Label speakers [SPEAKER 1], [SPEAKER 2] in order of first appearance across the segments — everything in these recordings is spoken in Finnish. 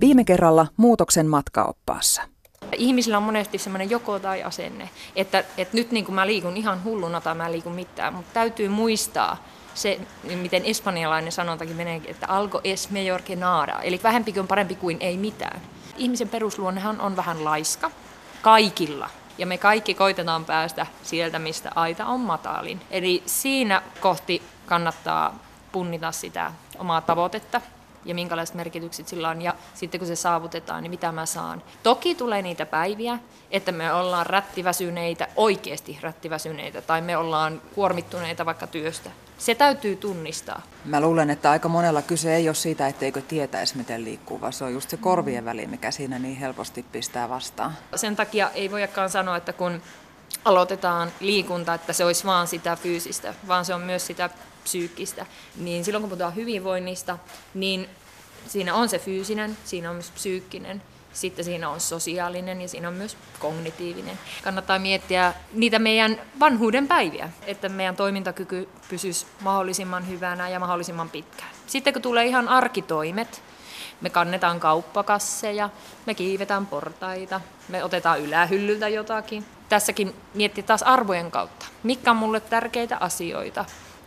[SPEAKER 1] Viime kerralla muutoksen matkaoppaassa.
[SPEAKER 2] Ihmisillä on monesti semmoinen joko tai asenne, että, että nyt niin kuin mä liikun ihan hulluna tai mä liikun mitään, mutta täytyy muistaa se, miten espanjalainen sanontakin menee, että algo es mejor que nada, eli vähempi on parempi kuin ei mitään. Ihmisen perusluonnehan on vähän laiska, kaikilla. Ja me kaikki koitetaan päästä sieltä, mistä aita on matalin. Eli siinä kohti kannattaa punnita sitä omaa tavoitetta ja minkälaiset merkitykset sillä on. Ja sitten kun se saavutetaan, niin mitä mä saan. Toki tulee niitä päiviä, että me ollaan rättiväsyneitä, oikeasti rättiväsyneitä, tai me ollaan kuormittuneita vaikka työstä. Se täytyy tunnistaa.
[SPEAKER 1] Mä luulen, että aika monella kyse ei ole siitä, etteikö tietäisi, miten liikkuu, vaan se on just se korvien väli, mikä siinä niin helposti pistää vastaan.
[SPEAKER 2] Sen takia ei voikaan sanoa, että kun aloitetaan liikunta, että se olisi vaan sitä fyysistä, vaan se on myös sitä psyykkistä. Niin silloin kun puhutaan hyvinvoinnista, niin siinä on se fyysinen, siinä on myös psyykkinen, sitten siinä on sosiaalinen ja siinä on myös kognitiivinen. Kannattaa miettiä niitä meidän vanhuuden päiviä, että meidän toimintakyky pysyisi mahdollisimman hyvänä ja mahdollisimman pitkään. Sitten kun tulee ihan arkitoimet, me kannetaan kauppakasseja, me kiivetään portaita, me otetaan ylähyllyltä jotakin. Tässäkin miettiä taas arvojen kautta. Mikä on mulle tärkeitä asioita?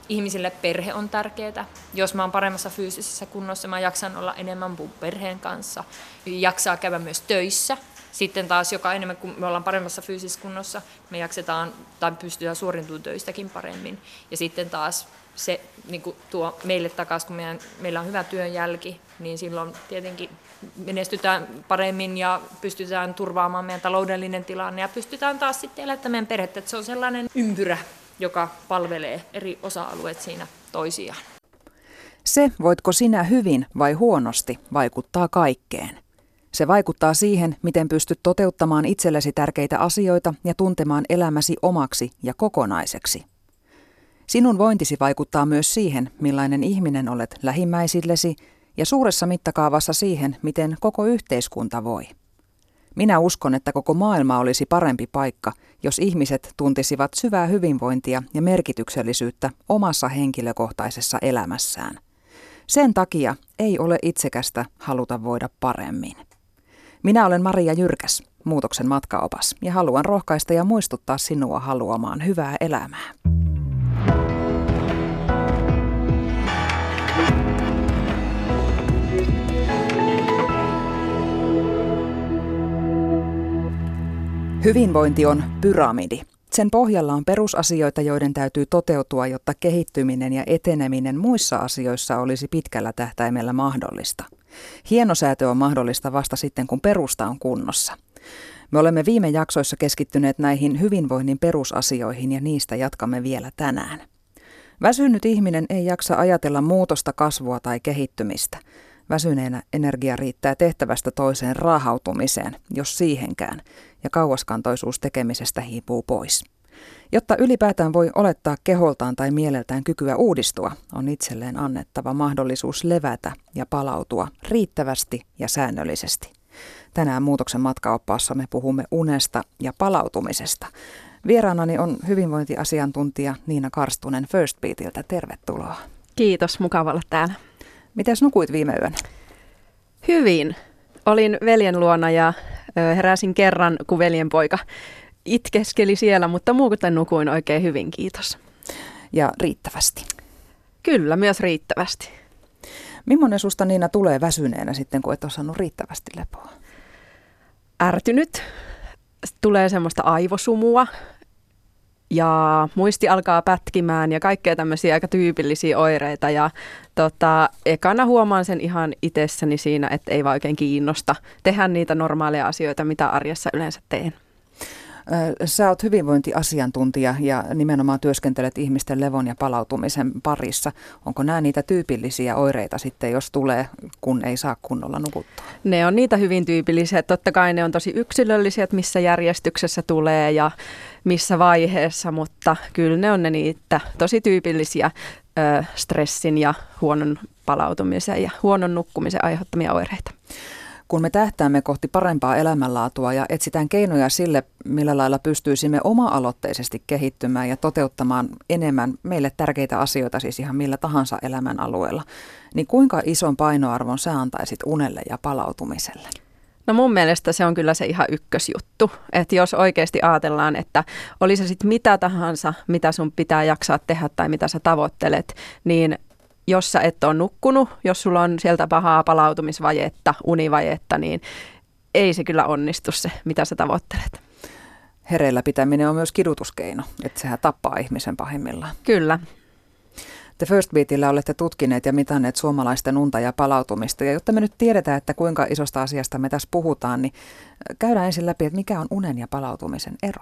[SPEAKER 2] Ihmisille perhe on tärkeää. Jos mä oon paremmassa fyysisessä kunnossa, mä jaksan olla enemmän mun perheen kanssa. Jaksaa käydä myös töissä. Sitten taas joka enemmän, kun me ollaan paremmassa fyysisessä kunnossa, me jaksetaan tai pystytään suoriutumaan töistäkin paremmin. Ja sitten taas se niin kuin tuo meille takaisin, kun meidän, meillä on hyvä työn jälki, niin silloin tietenkin menestytään paremmin ja pystytään turvaamaan meidän taloudellinen tilanne ja pystytään taas sitten elättämään perhettä. Että se on sellainen ympyrä, joka palvelee eri osa-alueet siinä toisiaan.
[SPEAKER 1] Se, voitko sinä hyvin vai huonosti, vaikuttaa kaikkeen. Se vaikuttaa siihen, miten pystyt toteuttamaan itsellesi tärkeitä asioita ja tuntemaan elämäsi omaksi ja kokonaiseksi. Sinun vointisi vaikuttaa myös siihen, millainen ihminen olet lähimmäisillesi ja suuressa mittakaavassa siihen, miten koko yhteiskunta voi. Minä uskon, että koko maailma olisi parempi paikka, jos ihmiset tuntisivat syvää hyvinvointia ja merkityksellisyyttä omassa henkilökohtaisessa elämässään. Sen takia ei ole itsekästä haluta voida paremmin. Minä olen Maria Jyrkäs, muutoksen matkaopas, ja haluan rohkaista ja muistuttaa sinua haluamaan hyvää elämää. Hyvinvointi on pyramidi. Sen pohjalla on perusasioita, joiden täytyy toteutua, jotta kehittyminen ja eteneminen muissa asioissa olisi pitkällä tähtäimellä mahdollista. Hienosäätö on mahdollista vasta sitten, kun perusta on kunnossa. Me olemme viime jaksoissa keskittyneet näihin hyvinvoinnin perusasioihin ja niistä jatkamme vielä tänään. Väsynyt ihminen ei jaksa ajatella muutosta, kasvua tai kehittymistä. Väsyneenä energia riittää tehtävästä toiseen raahautumiseen, jos siihenkään, ja kauaskantoisuus tekemisestä hiipuu pois. Jotta ylipäätään voi olettaa keholtaan tai mieleltään kykyä uudistua, on itselleen annettava mahdollisuus levätä ja palautua riittävästi ja säännöllisesti. Tänään muutoksen matkaoppaassa me puhumme unesta ja palautumisesta. Vieraanani on hyvinvointiasiantuntija Niina Karstunen First Beatiltä. Tervetuloa.
[SPEAKER 3] Kiitos, mukava olla täällä.
[SPEAKER 1] Mites nukuit viime yönä?
[SPEAKER 3] Hyvin. Olin veljen luona ja heräsin kerran, kun veljen poika itkeskeli siellä, mutta muuten nukuin oikein hyvin, kiitos.
[SPEAKER 1] Ja riittävästi?
[SPEAKER 3] Kyllä, myös riittävästi.
[SPEAKER 1] Millainen susta Niina tulee väsyneenä sitten, kun et ole saanut riittävästi lepoa?
[SPEAKER 3] Ärtynyt. Tulee semmoista aivosumua, ja muisti alkaa pätkimään ja kaikkea tämmöisiä aika tyypillisiä oireita. Ja tota, ekana huomaan sen ihan itsessäni siinä, että ei vaan oikein kiinnosta tehdä niitä normaaleja asioita, mitä arjessa yleensä teen.
[SPEAKER 1] Sä oot hyvinvointiasiantuntija ja nimenomaan työskentelet ihmisten levon ja palautumisen parissa. Onko nämä niitä tyypillisiä oireita sitten, jos tulee, kun ei saa kunnolla nukuttua?
[SPEAKER 3] Ne on niitä hyvin tyypillisiä. Totta kai ne on tosi yksilöllisiä, että missä järjestyksessä tulee ja missä vaiheessa, mutta kyllä ne on ne niitä tosi tyypillisiä ö, stressin ja huonon palautumisen ja huonon nukkumisen aiheuttamia oireita.
[SPEAKER 1] Kun me tähtäämme kohti parempaa elämänlaatua ja etsitään keinoja sille, millä lailla pystyisimme oma-aloitteisesti kehittymään ja toteuttamaan enemmän meille tärkeitä asioita, siis ihan millä tahansa elämän alueella, niin kuinka ison painoarvon sä antaisit unelle ja palautumiselle?
[SPEAKER 3] No mun mielestä se on kyllä se ihan ykkösjuttu, että jos oikeasti ajatellaan, että oli se sitten mitä tahansa, mitä sun pitää jaksaa tehdä tai mitä sä tavoittelet, niin jos sä et ole nukkunut, jos sulla on sieltä pahaa palautumisvajetta, univajetta, niin ei se kyllä onnistu se, mitä sä tavoittelet.
[SPEAKER 1] Hereillä pitäminen on myös kidutuskeino, että sehän tappaa ihmisen pahimmillaan.
[SPEAKER 3] Kyllä.
[SPEAKER 1] Te First Beatillä olette tutkineet ja mitanneet suomalaisten unta ja palautumista. Ja jotta me nyt tiedetään, että kuinka isosta asiasta me tässä puhutaan, niin käydään ensin läpi, että mikä on unen ja palautumisen ero.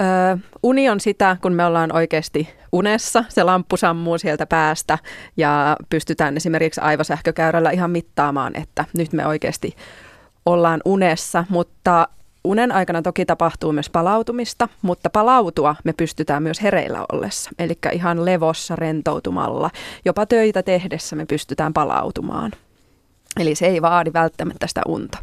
[SPEAKER 3] Öö, uni on sitä, kun me ollaan oikeasti unessa, se lamppu sammuu sieltä päästä ja pystytään esimerkiksi aivosähkökäyrällä ihan mittaamaan, että nyt me oikeasti ollaan unessa, mutta Unen aikana toki tapahtuu myös palautumista, mutta palautua me pystytään myös hereillä ollessa. Eli ihan levossa, rentoutumalla. Jopa töitä tehdessä me pystytään palautumaan. Eli se ei vaadi välttämättä sitä unta.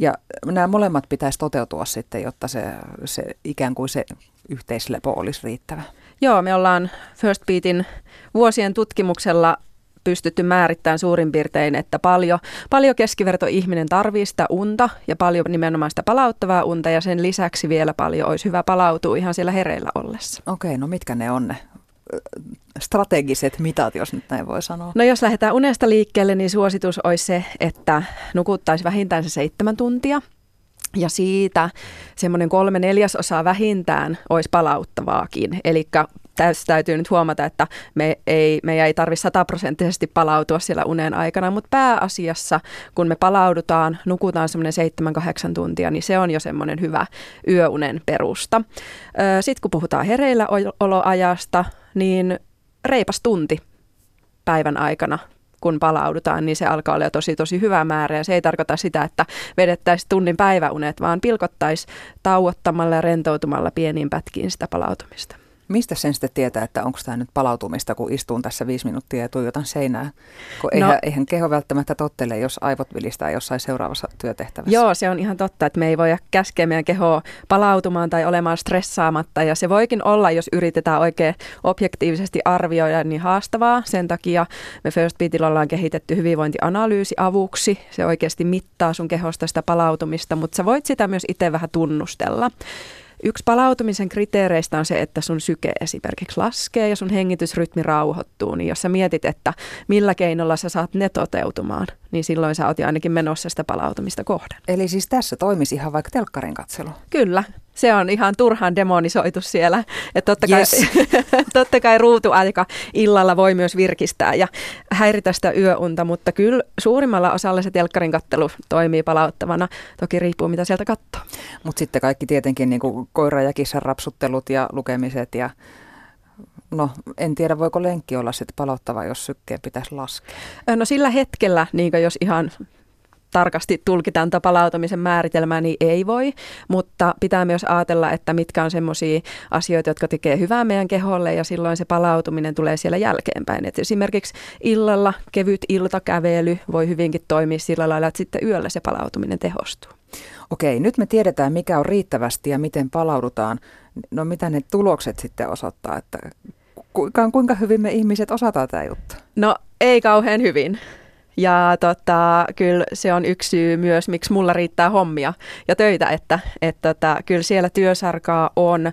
[SPEAKER 1] Ja nämä molemmat pitäisi toteutua sitten, jotta se, se ikään kuin se yhteislepo olisi riittävä.
[SPEAKER 3] Joo, me ollaan First Beatin vuosien tutkimuksella pystytty määrittämään suurin piirtein, että paljon, paljon keskiverto ihminen tarvii sitä unta ja paljon nimenomaan sitä palauttavaa unta ja sen lisäksi vielä paljon olisi hyvä palautua ihan siellä hereillä ollessa.
[SPEAKER 1] Okei, no mitkä ne on ne strategiset mitat, jos nyt näin voi sanoa?
[SPEAKER 3] No jos lähdetään unesta liikkeelle, niin suositus olisi se, että nukuttaisi vähintään se seitsemän tuntia. Ja siitä semmoinen kolme neljäsosaa vähintään olisi palauttavaakin. Eli tässä täytyy nyt huomata, että me ei, me ei tarvitse sataprosenttisesti palautua siellä unen aikana, mutta pääasiassa, kun me palaudutaan, nukutaan semmoinen 7-8 tuntia, niin se on jo semmoinen hyvä yöunen perusta. Sitten kun puhutaan hereillä oloajasta, niin reipas tunti päivän aikana kun palaudutaan, niin se alkaa olla tosi tosi hyvä määrä. Ja se ei tarkoita sitä, että vedettäisiin tunnin päiväunet, vaan pilkottaisiin tauottamalla ja rentoutumalla pieniin pätkiin sitä palautumista.
[SPEAKER 1] Mistä sen sitten tietää, että onko tämä nyt palautumista, kun istun tässä viisi minuuttia ja tuijotan seinää? Kun eihän, no, eihän keho välttämättä tottele, jos aivot vilistää jossain seuraavassa työtehtävässä.
[SPEAKER 3] Joo, se on ihan totta, että me ei voi käskeä meidän kehoa palautumaan tai olemaan stressaamatta. Ja se voikin olla, jos yritetään oikein objektiivisesti arvioida, niin haastavaa. Sen takia me First Beatilla ollaan kehitetty hyvinvointianalyysi avuksi. Se oikeasti mittaa sun kehosta sitä palautumista, mutta sä voit sitä myös itse vähän tunnustella. Yksi palautumisen kriteereistä on se, että sun syke esimerkiksi laskee ja sun hengitysrytmi rauhoittuu. Niin jos sä mietit, että millä keinolla sä saat ne toteutumaan, niin silloin sä oot jo ainakin menossa sitä palautumista kohden.
[SPEAKER 1] Eli siis tässä toimisi ihan vaikka telkkarin katselu?
[SPEAKER 3] Kyllä se on ihan turhaan demonisoitu siellä. Että totta, yes. kai, totta kai ruutuaika illalla voi myös virkistää ja häiritä sitä yöunta, mutta kyllä suurimmalla osalla se telkkarin kattelu toimii palauttavana. Toki riippuu mitä sieltä katsoo.
[SPEAKER 1] Mutta sitten kaikki tietenkin niin kuin koira- ja kissan rapsuttelut ja lukemiset ja No, en tiedä, voiko lenkki olla sitten palauttava, jos sykkeen pitäisi laskea.
[SPEAKER 3] No sillä hetkellä, niin jos ihan tarkasti tulkitaan palautumisen määritelmää, niin ei voi, mutta pitää myös ajatella, että mitkä on semmoisia asioita, jotka tekee hyvää meidän keholle ja silloin se palautuminen tulee siellä jälkeenpäin. Et esimerkiksi illalla kevyt iltakävely voi hyvinkin toimia sillä lailla, että sitten yöllä se palautuminen tehostuu.
[SPEAKER 1] Okei, nyt me tiedetään, mikä on riittävästi ja miten palaudutaan. No mitä ne tulokset sitten osoittaa, että kuinka, kuinka hyvin me ihmiset osataan tämä juttu?
[SPEAKER 3] No ei kauhean hyvin. Ja tota, kyllä se on yksi syy myös, miksi mulla riittää hommia ja töitä, että, että tota, kyllä siellä työsarkaa on.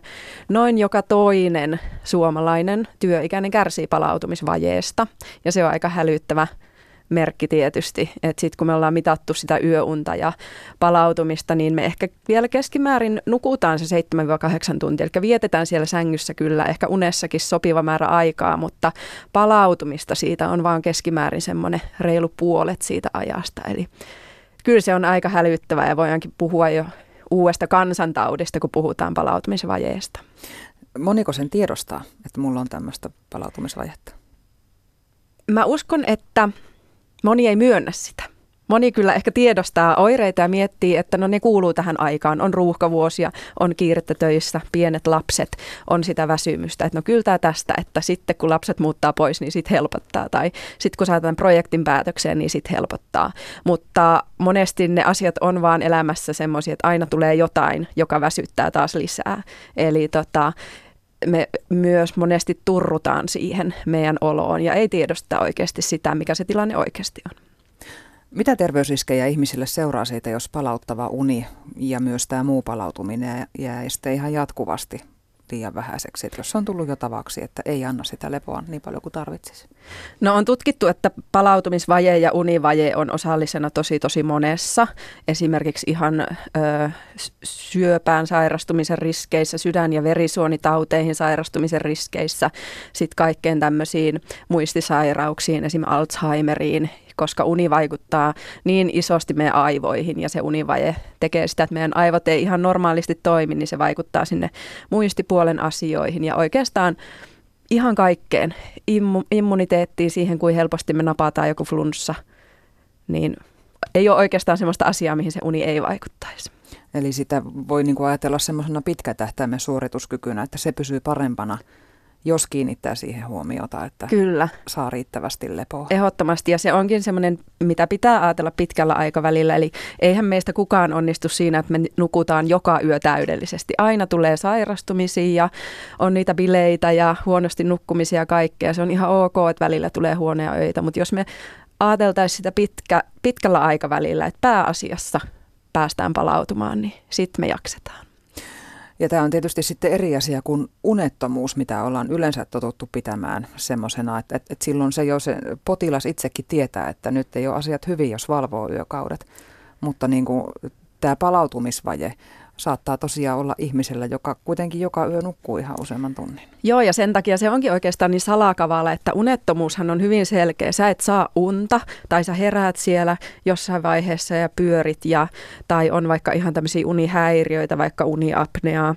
[SPEAKER 3] Noin joka toinen suomalainen työikäinen kärsii palautumisvajeesta ja se on aika hälyttävä merkki tietysti, että sitten kun me ollaan mitattu sitä yöunta ja palautumista, niin me ehkä vielä keskimäärin nukutaan se 7-8 tuntia, eli vietetään siellä sängyssä kyllä, ehkä unessakin sopiva määrä aikaa, mutta palautumista siitä on vaan keskimäärin semmoinen reilu puolet siitä ajasta, eli kyllä se on aika hälyttävää ja voidaankin puhua jo uudesta kansantaudista, kun puhutaan palautumisvajeesta.
[SPEAKER 1] Moniko sen tiedostaa, että mulla on tämmöistä palautumisvajetta?
[SPEAKER 3] Mä uskon, että moni ei myönnä sitä. Moni kyllä ehkä tiedostaa oireita ja miettii, että no ne kuuluu tähän aikaan. On ruuhkavuosia, on kiirettä töissä, pienet lapset, on sitä väsymystä. Että no kyllä tämä tästä, että sitten kun lapset muuttaa pois, niin sitten helpottaa. Tai sitten kun saatan projektin päätökseen, niin sitten helpottaa. Mutta monesti ne asiat on vaan elämässä semmoisia, että aina tulee jotain, joka väsyttää taas lisää. Eli tota, me myös monesti turrutaan siihen meidän oloon ja ei tiedosta oikeasti sitä, mikä se tilanne oikeasti on.
[SPEAKER 1] Mitä terveysriskejä ihmisille seuraa siitä, jos palauttava uni ja myös tämä muu palautuminen jää sitten ihan jatkuvasti liian vähäiseksi, että jos on tullut jo tavaksi, että ei anna sitä lepoa niin paljon kuin tarvitsisi?
[SPEAKER 3] No on tutkittu, että palautumisvaje ja univaje on osallisena tosi tosi monessa. Esimerkiksi ihan ö, syöpään sairastumisen riskeissä, sydän- ja verisuonitauteihin sairastumisen riskeissä, sitten kaikkeen tämmöisiin muistisairauksiin, esimerkiksi Alzheimeriin koska uni vaikuttaa niin isosti meidän aivoihin ja se univaje tekee sitä, että meidän aivot ei ihan normaalisti toimi, niin se vaikuttaa sinne muistipuolen asioihin ja oikeastaan ihan kaikkeen, immu, immuniteettiin siihen, kuin helposti me napataan joku flunssa, niin ei ole oikeastaan sellaista asiaa, mihin se uni ei vaikuttaisi.
[SPEAKER 1] Eli sitä voi niin kuin ajatella semmoisena pitkätähtäimen suorituskykynä, että se pysyy parempana – jos kiinnittää siihen huomiota, että
[SPEAKER 3] Kyllä.
[SPEAKER 1] saa riittävästi lepoa.
[SPEAKER 3] Ehdottomasti, ja se onkin semmoinen, mitä pitää ajatella pitkällä aikavälillä. Eli eihän meistä kukaan onnistu siinä, että me nukutaan joka yö täydellisesti. Aina tulee sairastumisia ja on niitä bileitä ja huonosti nukkumisia ja kaikkea. Se on ihan ok, että välillä tulee huoneja öitä, mutta jos me ajateltaisiin sitä pitkä, pitkällä aikavälillä, että pääasiassa päästään palautumaan, niin sitten me jaksetaan.
[SPEAKER 1] Ja tämä on tietysti sitten eri asia kuin unettomuus, mitä ollaan yleensä totuttu pitämään semmoisena, että, että, että silloin se jo se potilas itsekin tietää, että nyt ei ole asiat hyvin, jos valvoo yökaudet. Mutta niin kuin tämä palautumisvaje saattaa tosiaan olla ihmisellä, joka kuitenkin joka yö nukkuu ihan useamman tunnin.
[SPEAKER 3] Joo, ja sen takia se onkin oikeastaan niin salakavala, että unettomuushan on hyvin selkeä. Sä et saa unta, tai sä heräät siellä jossain vaiheessa ja pyörit, ja, tai on vaikka ihan tämmöisiä unihäiriöitä, vaikka uniapneaa,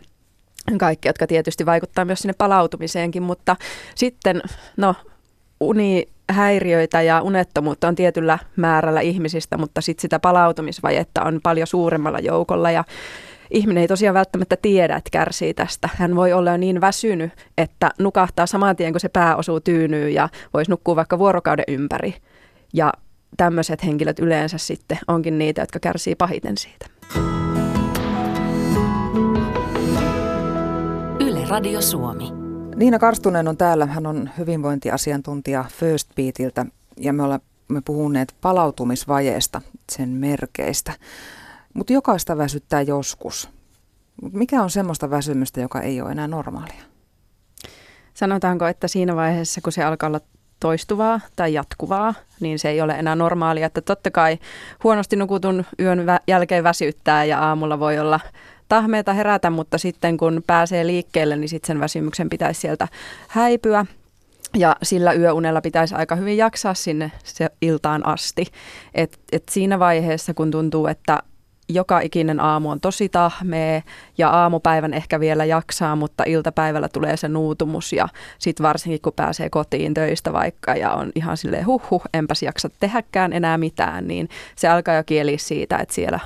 [SPEAKER 3] kaikki, jotka tietysti vaikuttaa myös sinne palautumiseenkin, mutta sitten, no, unihäiriöitä ja unettomuutta on tietyllä määrällä ihmisistä, mutta sitten sitä palautumisvajetta on paljon suuremmalla joukolla ja ihminen ei tosiaan välttämättä tiedä, että kärsii tästä. Hän voi olla jo niin väsynyt, että nukahtaa saman tien, kun se pää osuu tyynyyn ja voisi nukkua vaikka vuorokauden ympäri. Ja tämmöiset henkilöt yleensä sitten onkin niitä, jotka kärsii pahiten siitä.
[SPEAKER 1] Yle Radio Suomi. Niina Karstunen on täällä. Hän on hyvinvointiasiantuntija First Beatiltä ja me olemme puhuneet palautumisvajeesta, sen merkeistä. Mutta jokaista väsyttää joskus. Mikä on semmoista väsymystä, joka ei ole enää normaalia?
[SPEAKER 3] Sanotaanko, että siinä vaiheessa, kun se alkaa olla toistuvaa tai jatkuvaa, niin se ei ole enää normaalia. Että totta kai huonosti nukutun yön vä- jälkeen väsyttää ja aamulla voi olla tahmeita herätä, mutta sitten kun pääsee liikkeelle, niin sitten sen väsymyksen pitäisi sieltä häipyä. Ja sillä yöunella pitäisi aika hyvin jaksaa sinne se iltaan asti. Et, et siinä vaiheessa, kun tuntuu, että joka ikinen aamu on tosi tahmee ja aamupäivän ehkä vielä jaksaa, mutta iltapäivällä tulee se nuutumus ja sitten varsinkin kun pääsee kotiin töistä vaikka ja on ihan silleen huh, enpäs jaksa tehdäkään enää mitään, niin se alkaa jo kieli siitä, että siellä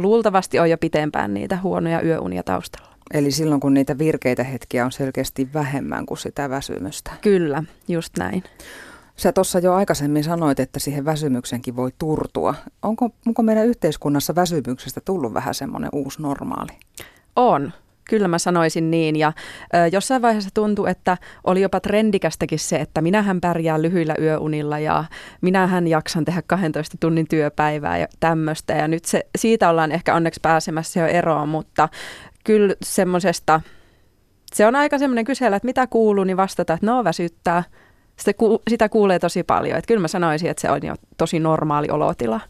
[SPEAKER 3] luultavasti on jo pitempään niitä huonoja yöunia taustalla.
[SPEAKER 1] Eli silloin kun niitä virkeitä hetkiä on selkeästi vähemmän kuin sitä väsymystä.
[SPEAKER 3] Kyllä, just näin.
[SPEAKER 1] Sä tuossa jo aikaisemmin sanoit, että siihen väsymyksenkin voi turtua. Onko, onko meidän yhteiskunnassa väsymyksestä tullut vähän semmoinen uusi normaali?
[SPEAKER 3] On. Kyllä mä sanoisin niin. Ja ö, jossain vaiheessa tuntui, että oli jopa trendikästäkin se, että minähän pärjään lyhyillä yöunilla ja minähän jaksan tehdä 12 tunnin työpäivää ja tämmöistä. Ja nyt se, siitä ollaan ehkä onneksi pääsemässä jo eroon, mutta kyllä semmoisesta, se on aika semmoinen kysellä, että mitä kuuluu, niin vastata, että no väsyttää – sitä, ku, sitä kuulee tosi paljon. Että kyllä mä sanoisin, että se on jo tosi normaali olotila.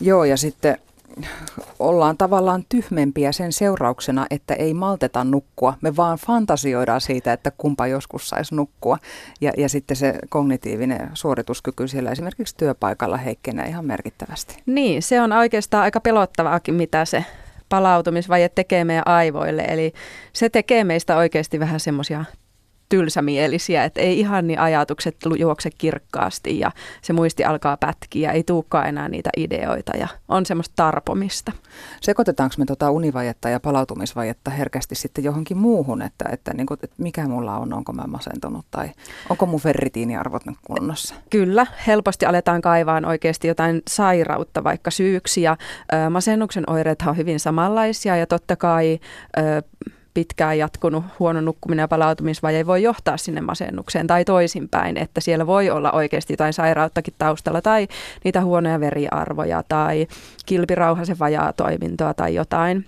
[SPEAKER 1] Joo, ja sitten ollaan tavallaan tyhmempiä sen seurauksena, että ei malteta nukkua. Me vaan fantasioidaan siitä, että kumpa joskus saisi nukkua. Ja, ja sitten se kognitiivinen suorituskyky siellä esimerkiksi työpaikalla heikkenee ihan merkittävästi.
[SPEAKER 3] Niin, se on oikeastaan aika pelottavaakin, mitä se palautumisvaje tekee meidän aivoille. Eli se tekee meistä oikeasti vähän semmoisia tylsämielisiä, että ei ihan niin ajatukset juokse kirkkaasti ja se muisti alkaa pätkiä, ei tulekaan enää niitä ideoita ja on semmoista tarpomista.
[SPEAKER 1] Sekoitetaanko me tuota univajetta ja palautumisvajetta herkästi sitten johonkin muuhun, että, että, niin kuin, että mikä mulla on, onko mä masentunut tai onko mun ferritiiniarvot nyt kunnossa?
[SPEAKER 3] Kyllä, helposti aletaan kaivaa oikeasti jotain sairautta vaikka syyksi ja ö, masennuksen oireet on hyvin samanlaisia ja totta kai ö, pitkään jatkunut huono nukkuminen ja palautumisvaje voi johtaa sinne masennukseen tai toisinpäin, että siellä voi olla oikeasti jotain sairauttakin taustalla tai niitä huonoja veriarvoja tai kilpirauhasen vajaa toimintoa tai jotain.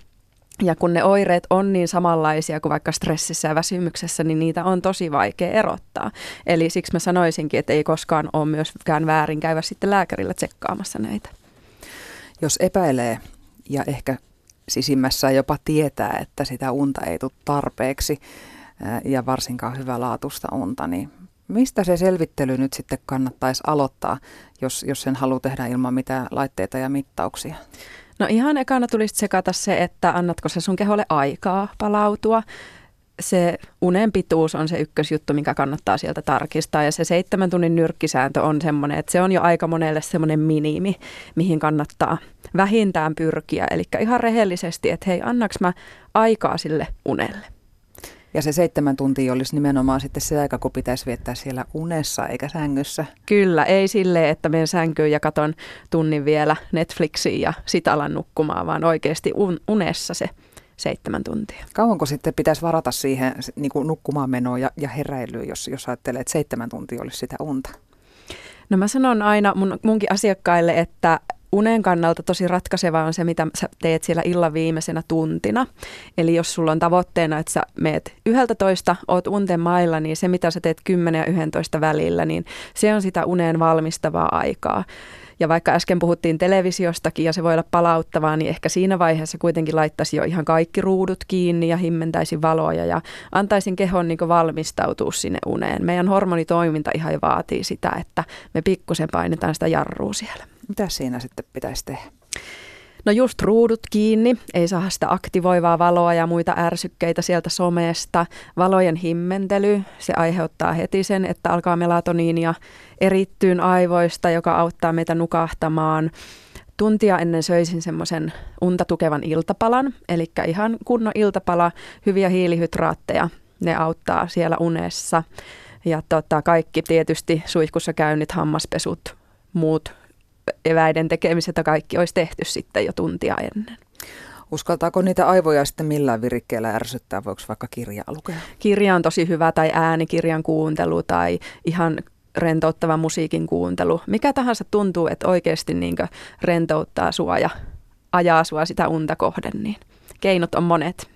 [SPEAKER 3] Ja kun ne oireet on niin samanlaisia kuin vaikka stressissä ja väsymyksessä, niin niitä on tosi vaikea erottaa. Eli siksi mä sanoisinkin, että ei koskaan ole myöskään väärin käydä sitten lääkärillä tsekkaamassa näitä.
[SPEAKER 1] Jos epäilee ja ehkä sisimmässä jopa tietää, että sitä unta ei tule tarpeeksi ja varsinkaan hyvälaatuista unta, niin mistä se selvittely nyt sitten kannattaisi aloittaa, jos, jos sen haluaa tehdä ilman mitään laitteita ja mittauksia?
[SPEAKER 3] No ihan ekana tulisi tsekata se, että annatko se sun keholle aikaa palautua se unen pituus on se ykkösjuttu, mikä kannattaa sieltä tarkistaa. Ja se seitsemän tunnin nyrkkisääntö on semmoinen, että se on jo aika monelle semmoinen minimi, mihin kannattaa vähintään pyrkiä. Eli ihan rehellisesti, että hei, annaks mä aikaa sille unelle.
[SPEAKER 1] Ja se seitsemän tuntia olisi nimenomaan sitten se aika, kun pitäisi viettää siellä unessa eikä sängyssä.
[SPEAKER 3] Kyllä, ei sille, että menen sänkyyn ja katon tunnin vielä Netflixiin ja sit alan nukkumaan, vaan oikeasti un- unessa se seitsemän tuntia.
[SPEAKER 1] Kauanko sitten pitäisi varata siihen niin kuin nukkumaan menoon ja, ja heräilyyn, jos, jos ajattelee, että seitsemän tuntia olisi sitä unta?
[SPEAKER 3] No mä sanon aina mun, munkin asiakkaille, että unen kannalta tosi ratkaiseva on se, mitä sä teet siellä illan viimeisenä tuntina. Eli jos sulla on tavoitteena, että sä meet yhdeltä toista, oot unten mailla, niin se mitä sä teet 10 ja 11 välillä, niin se on sitä uneen valmistavaa aikaa. Ja vaikka äsken puhuttiin televisiostakin ja se voi olla palauttavaa, niin ehkä siinä vaiheessa kuitenkin laittaisi jo ihan kaikki ruudut kiinni ja himmentäisi valoja ja antaisin kehon niin valmistautua sinne uneen. Meidän hormonitoiminta ihan vaatii sitä, että me pikkusen painetaan sitä jarrua siellä.
[SPEAKER 1] Mitä siinä sitten pitäisi tehdä?
[SPEAKER 3] No just ruudut kiinni, ei saa sitä aktivoivaa valoa ja muita ärsykkeitä sieltä somesta. Valojen himmentely, se aiheuttaa heti sen, että alkaa melatoniinia erittyyn aivoista, joka auttaa meitä nukahtamaan. Tuntia ennen söisin semmoisen unta tukevan iltapalan, eli ihan kunnon iltapala, hyviä hiilihydraatteja, ne auttaa siellä unessa. Ja tota, kaikki tietysti suihkussa käynnit, hammaspesut, muut eväiden tekemiset ja kaikki olisi tehty sitten jo tuntia ennen.
[SPEAKER 1] Uskaltaako niitä aivoja sitten millään virikkeellä ärsyttää? Voiko vaikka kirjaa lukea?
[SPEAKER 3] Kirja on tosi hyvä tai äänikirjan kuuntelu tai ihan rentouttava musiikin kuuntelu. Mikä tahansa tuntuu, että oikeasti niin rentouttaa sua ja ajaa sua sitä unta kohden, niin keinot on monet.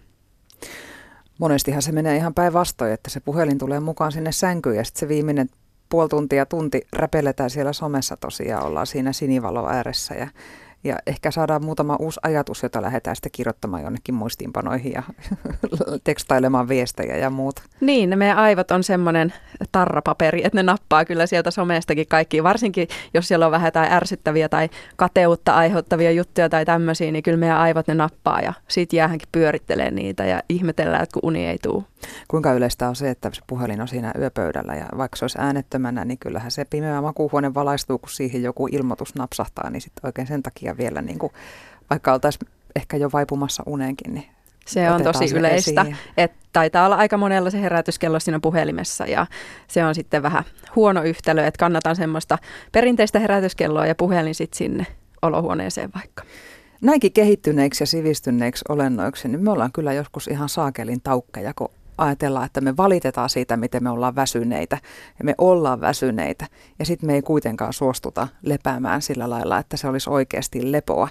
[SPEAKER 1] Monestihan se menee ihan päinvastoin, että se puhelin tulee mukaan sinne sänkyyn ja sitten se viimeinen puoli tuntia, tunti räpeletään siellä somessa tosiaan, ollaan siinä sinivalo ääressä ja ja ehkä saadaan muutama uusi ajatus, jota lähdetään sitten kirjoittamaan jonnekin muistiinpanoihin ja tekstailemaan viestejä ja muuta.
[SPEAKER 3] Niin, ne meidän aivot on semmoinen tarrapaperi, että ne nappaa kyllä sieltä somestakin kaikki. Varsinkin jos siellä on vähän jotain ärsyttäviä tai kateutta aiheuttavia juttuja tai tämmöisiä, niin kyllä meidän aivot ne nappaa ja siitä jäähänkin pyörittelee niitä ja ihmetellään, että kun uni ei tule.
[SPEAKER 1] Kuinka yleistä on se, että se puhelin on siinä yöpöydällä ja vaikka se olisi äänettömänä, niin kyllähän se pimeä makuuhuone valaistuu, kun siihen joku ilmoitus napsahtaa, niin sitten oikein sen takia vielä, niin kuin, vaikka oltaisiin ehkä jo vaipumassa uneenkin, niin
[SPEAKER 3] se on tosi yleistä. Että taitaa olla aika monella se herätyskello siinä puhelimessa ja se on sitten vähän huono yhtälö, että kannatan semmoista perinteistä herätyskelloa ja puhelin sitten sinne olohuoneeseen vaikka.
[SPEAKER 1] Näinkin kehittyneiksi ja sivistyneiksi olennoiksi, niin me ollaan kyllä joskus ihan saakelin taukkeja, kun ajatellaan, että me valitetaan siitä, miten me ollaan väsyneitä. Ja me ollaan väsyneitä. Ja sitten me ei kuitenkaan suostuta lepäämään sillä lailla, että se olisi oikeasti lepoa.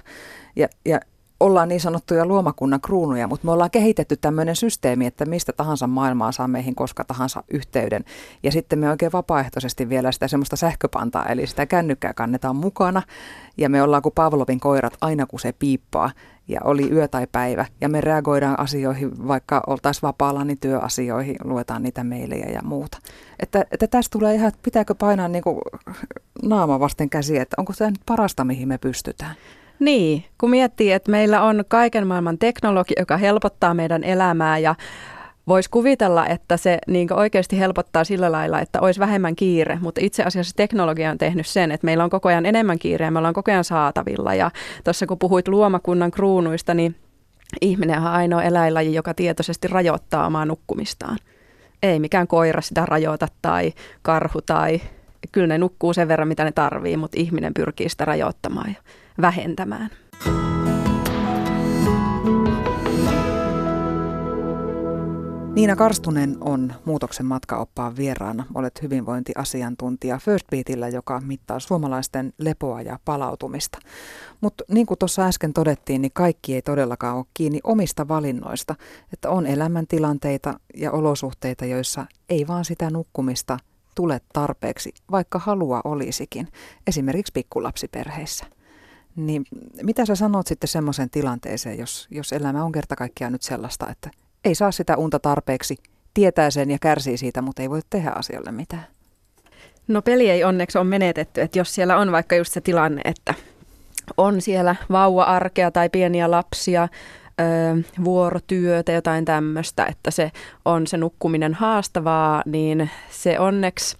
[SPEAKER 1] Ja, ja ollaan niin sanottuja luomakunnan kruunuja, mutta me ollaan kehitetty tämmöinen systeemi, että mistä tahansa maailmaa saa meihin koska tahansa yhteyden. Ja sitten me oikein vapaaehtoisesti vielä sitä semmoista sähköpantaa, eli sitä kännykkää kannetaan mukana. Ja me ollaan kuin Pavlovin koirat aina kun se piippaa ja oli yö tai päivä. Ja me reagoidaan asioihin, vaikka oltaisiin vapaalla, niin työasioihin, luetaan niitä meilejä ja muuta. Että, että tästä tulee ihan, että pitääkö painaa niin kuin naama vasten käsiä, että onko se nyt parasta, mihin me pystytään.
[SPEAKER 3] Niin, kun miettii, että meillä on kaiken maailman teknologia, joka helpottaa meidän elämää ja voisi kuvitella, että se niin oikeasti helpottaa sillä lailla, että olisi vähemmän kiire, mutta itse asiassa teknologia on tehnyt sen, että meillä on koko ajan enemmän kiire ja me ollaan koko ajan saatavilla. Ja tuossa kun puhuit luomakunnan kruunuista, niin ihminen on ainoa eläinlaji, joka tietoisesti rajoittaa omaa nukkumistaan. Ei mikään koira sitä rajoita tai karhu tai kyllä ne nukkuu sen verran, mitä ne tarvii, mutta ihminen pyrkii sitä rajoittamaan vähentämään.
[SPEAKER 1] Niina Karstunen on muutoksen matkaoppaan vieraana. Olet hyvinvointiasiantuntija First Beatillä, joka mittaa suomalaisten lepoa ja palautumista. Mutta niin kuin tuossa äsken todettiin, niin kaikki ei todellakaan ole kiinni omista valinnoista. Että on elämäntilanteita ja olosuhteita, joissa ei vaan sitä nukkumista tule tarpeeksi, vaikka halua olisikin. Esimerkiksi pikkulapsiperheissä. Niin mitä sä sanot sitten semmoisen tilanteeseen, jos, jos elämä on kerta kaikkiaan nyt sellaista, että ei saa sitä unta tarpeeksi, tietää sen ja kärsii siitä, mutta ei voi tehdä asialle mitään.
[SPEAKER 3] No peli ei onneksi ole menetetty, että jos siellä on vaikka just se tilanne, että on siellä vauva-arkea tai pieniä lapsia, ö, vuorotyötä, jotain tämmöistä, että se on se nukkuminen haastavaa, niin se onneksi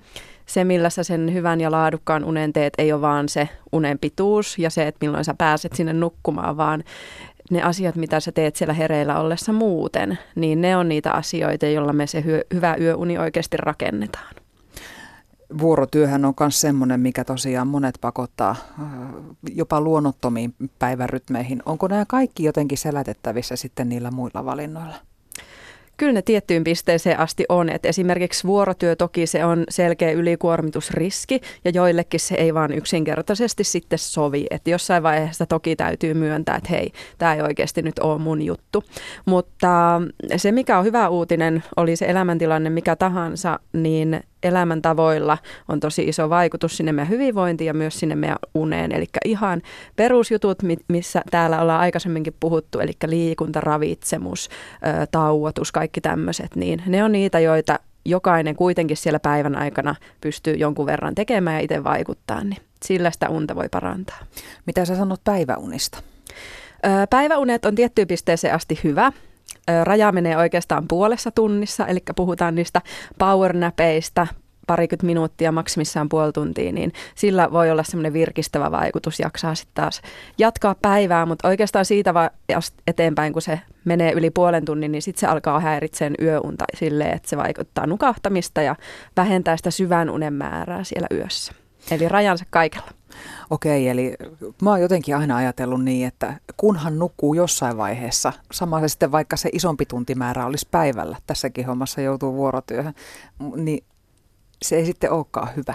[SPEAKER 3] se, millä sä sen hyvän ja laadukkaan unen teet, ei ole vaan se unen pituus ja se, että milloin sä pääset sinne nukkumaan, vaan ne asiat, mitä sä teet siellä hereillä ollessa muuten, niin ne on niitä asioita, joilla me se hy- hyvä yöuni oikeasti rakennetaan.
[SPEAKER 1] Vuorotyöhän on myös semmoinen, mikä tosiaan monet pakottaa äh, jopa luonnottomiin päivärytmeihin. Onko nämä kaikki jotenkin selätettävissä sitten niillä muilla valinnoilla?
[SPEAKER 3] Kyllä ne tiettyyn pisteeseen asti on. Et esimerkiksi vuorotyö toki se on selkeä ylikuormitusriski ja joillekin se ei vaan yksinkertaisesti sitten sovi. Et jossain vaiheessa toki täytyy myöntää, että hei, tämä ei oikeasti nyt ole mun juttu. Mutta se mikä on hyvä uutinen, oli se elämäntilanne mikä tahansa, niin elämäntavoilla on tosi iso vaikutus sinne meidän hyvinvointiin ja myös sinne meidän uneen. Eli ihan perusjutut, missä täällä ollaan aikaisemminkin puhuttu, eli liikunta, ravitsemus, tauotus, kaikki tämmöiset, niin ne on niitä, joita jokainen kuitenkin siellä päivän aikana pystyy jonkun verran tekemään ja itse vaikuttaa, niin sillä sitä unta voi parantaa.
[SPEAKER 1] Mitä sä sanot päiväunista?
[SPEAKER 3] Päiväunet on tiettyyn pisteeseen asti hyvä raja menee oikeastaan puolessa tunnissa, eli puhutaan niistä powernäpeistä, parikymmentä minuuttia, maksimissaan puoli tuntia, niin sillä voi olla semmoinen virkistävä vaikutus, jaksaa sitten taas jatkaa päivää, mutta oikeastaan siitä va- eteenpäin, kun se menee yli puolen tunnin, niin sitten se alkaa häiritseen yöunta silleen, että se vaikuttaa nukahtamista ja vähentää sitä syvän unen määrää siellä yössä. Eli rajansa kaikella.
[SPEAKER 1] Okei, eli mä oon jotenkin aina ajatellut niin, että kunhan nukkuu jossain vaiheessa, sama se sitten vaikka se isompi tuntimäärä olisi päivällä, tässäkin hommassa joutuu vuorotyöhön, niin se ei sitten olekaan hyvä.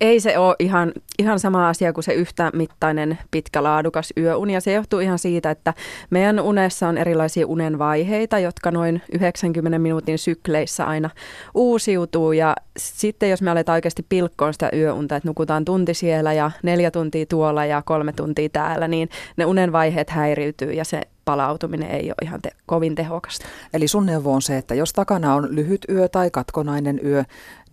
[SPEAKER 3] Ei se ole ihan, ihan sama asia kuin se yhtä mittainen pitkä laadukas yöuni. Ja se johtuu ihan siitä, että meidän unessa on erilaisia unen vaiheita, jotka noin 90 minuutin sykleissä aina uusiutuu. Ja sitten jos me aletaan oikeasti pilkkoon sitä yöunta, että nukutaan tunti siellä ja neljä tuntia tuolla ja kolme tuntia täällä, niin ne unen vaiheet häiriytyy ja se palautuminen ei ole ihan te- kovin tehokasta.
[SPEAKER 1] Eli sun neuvo on se, että jos takana on lyhyt yö tai katkonainen yö,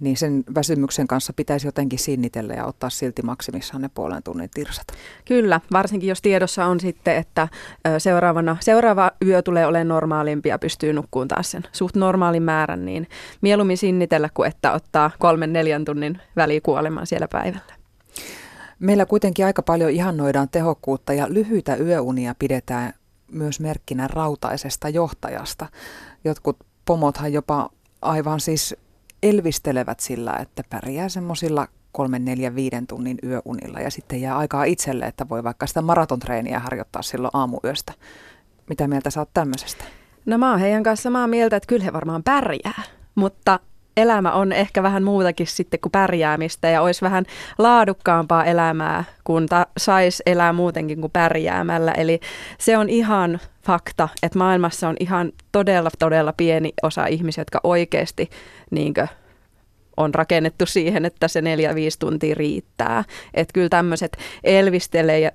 [SPEAKER 1] niin sen väsymyksen kanssa pitäisi jotenkin sinnitellä ja ottaa silti maksimissaan ne puolen tunnin tirsat.
[SPEAKER 3] Kyllä, varsinkin jos tiedossa on sitten, että seuraavana, seuraava yö tulee olemaan normaalimpi ja pystyy nukkuun taas sen suht normaalin määrän, niin mieluummin sinnitellä kuin että ottaa kolmen neljän tunnin välikuoleman siellä päivällä.
[SPEAKER 1] Meillä kuitenkin aika paljon ihannoidaan tehokkuutta ja lyhyitä yöunia pidetään myös merkkinä rautaisesta johtajasta. Jotkut pomothan jopa aivan siis elvistelevät sillä, että pärjää semmoisilla kolmen, neljän, viiden tunnin yöunilla ja sitten jää aikaa itselle, että voi vaikka sitä maratontreeniä harjoittaa silloin aamuyöstä. Mitä mieltä sä oot tämmöisestä?
[SPEAKER 3] No mä oon heidän kanssa samaa mieltä, että kyllä he varmaan pärjää, mutta elämä on ehkä vähän muutakin sitten kuin pärjäämistä ja olisi vähän laadukkaampaa elämää, kun ta- saisi elää muutenkin kuin pärjäämällä. Eli se on ihan fakta, että maailmassa on ihan todella, todella pieni osa ihmisiä, jotka oikeasti niin kuin, on rakennettu siihen, että se neljä, viisi tuntia riittää. Että kyllä tämmöiset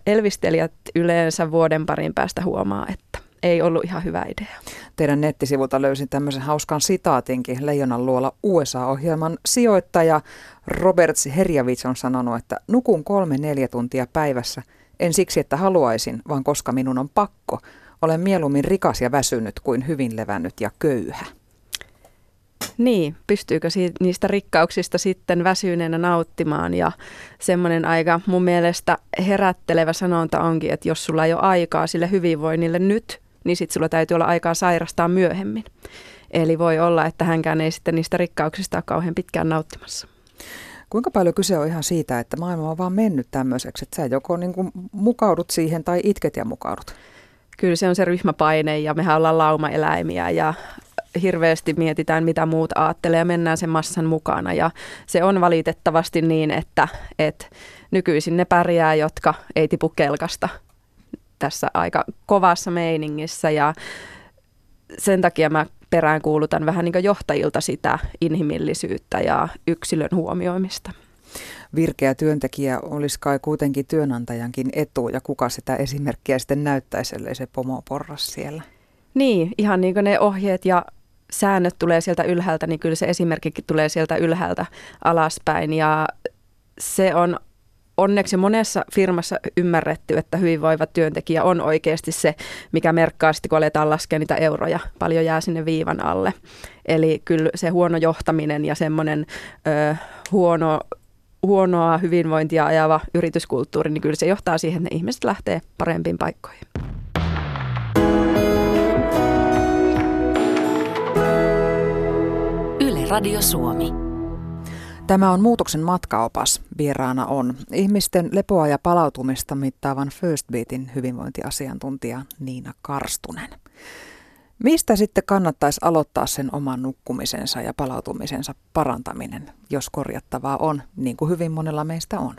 [SPEAKER 3] elvistelijät yleensä vuoden parin päästä huomaa, että ei ollut ihan hyvä idea.
[SPEAKER 1] Teidän nettisivulta löysin tämmöisen hauskan sitaatinkin. Leijonan luola USA-ohjelman sijoittaja Robert Herjavits on sanonut, että nukun kolme neljä tuntia päivässä. En siksi, että haluaisin, vaan koska minun on pakko. Olen mieluummin rikas ja väsynyt kuin hyvin levännyt ja köyhä.
[SPEAKER 3] Niin, pystyykö niistä rikkauksista sitten väsyneenä nauttimaan ja semmoinen aika mun mielestä herättelevä sanonta onkin, että jos sulla ei ole aikaa sille hyvinvoinnille nyt, niin sitten sulla täytyy olla aikaa sairastaa myöhemmin. Eli voi olla, että hänkään ei sitten niistä rikkauksista ole kauhean pitkään nauttimassa.
[SPEAKER 1] Kuinka paljon kyse on ihan siitä, että maailma on vaan mennyt tämmöiseksi, että sä joko niin kuin mukaudut siihen tai itket ja mukaudut?
[SPEAKER 3] Kyllä se on se ryhmäpaine ja mehän ollaan laumaeläimiä ja hirveästi mietitään, mitä muut ajattelee ja mennään sen massan mukana. Ja se on valitettavasti niin, että, että nykyisin ne pärjää, jotka ei tipu kelkasta tässä aika kovassa meiningissä ja sen takia mä perään kuulutan vähän niin johtajilta sitä inhimillisyyttä ja yksilön huomioimista.
[SPEAKER 1] Virkeä työntekijä olisi kai kuitenkin työnantajankin etu ja kuka sitä esimerkkiä sitten näyttäisi, ellei se pomo porras siellä.
[SPEAKER 3] Niin, ihan niin kuin ne ohjeet ja säännöt tulee sieltä ylhäältä, niin kyllä se esimerkkikin tulee sieltä ylhäältä alaspäin ja se on onneksi monessa firmassa ymmärretty, että hyvinvoiva työntekijä on oikeasti se, mikä merkkaa sitten, kun aletaan laskea niitä euroja. Paljon jää sinne viivan alle. Eli kyllä se huono johtaminen ja semmoinen ö, huono, huonoa hyvinvointia ajava yrityskulttuuri, niin kyllä se johtaa siihen, että ne ihmiset lähtee parempiin paikkoihin.
[SPEAKER 1] Yle Radio Suomi. Tämä on muutoksen matkaopas. Vieraana on ihmisten lepoa ja palautumista mittaavan First Beatin hyvinvointiasiantuntija Niina Karstunen. Mistä sitten kannattaisi aloittaa sen oman nukkumisensa ja palautumisensa parantaminen, jos korjattavaa on, niin kuin hyvin monella meistä on?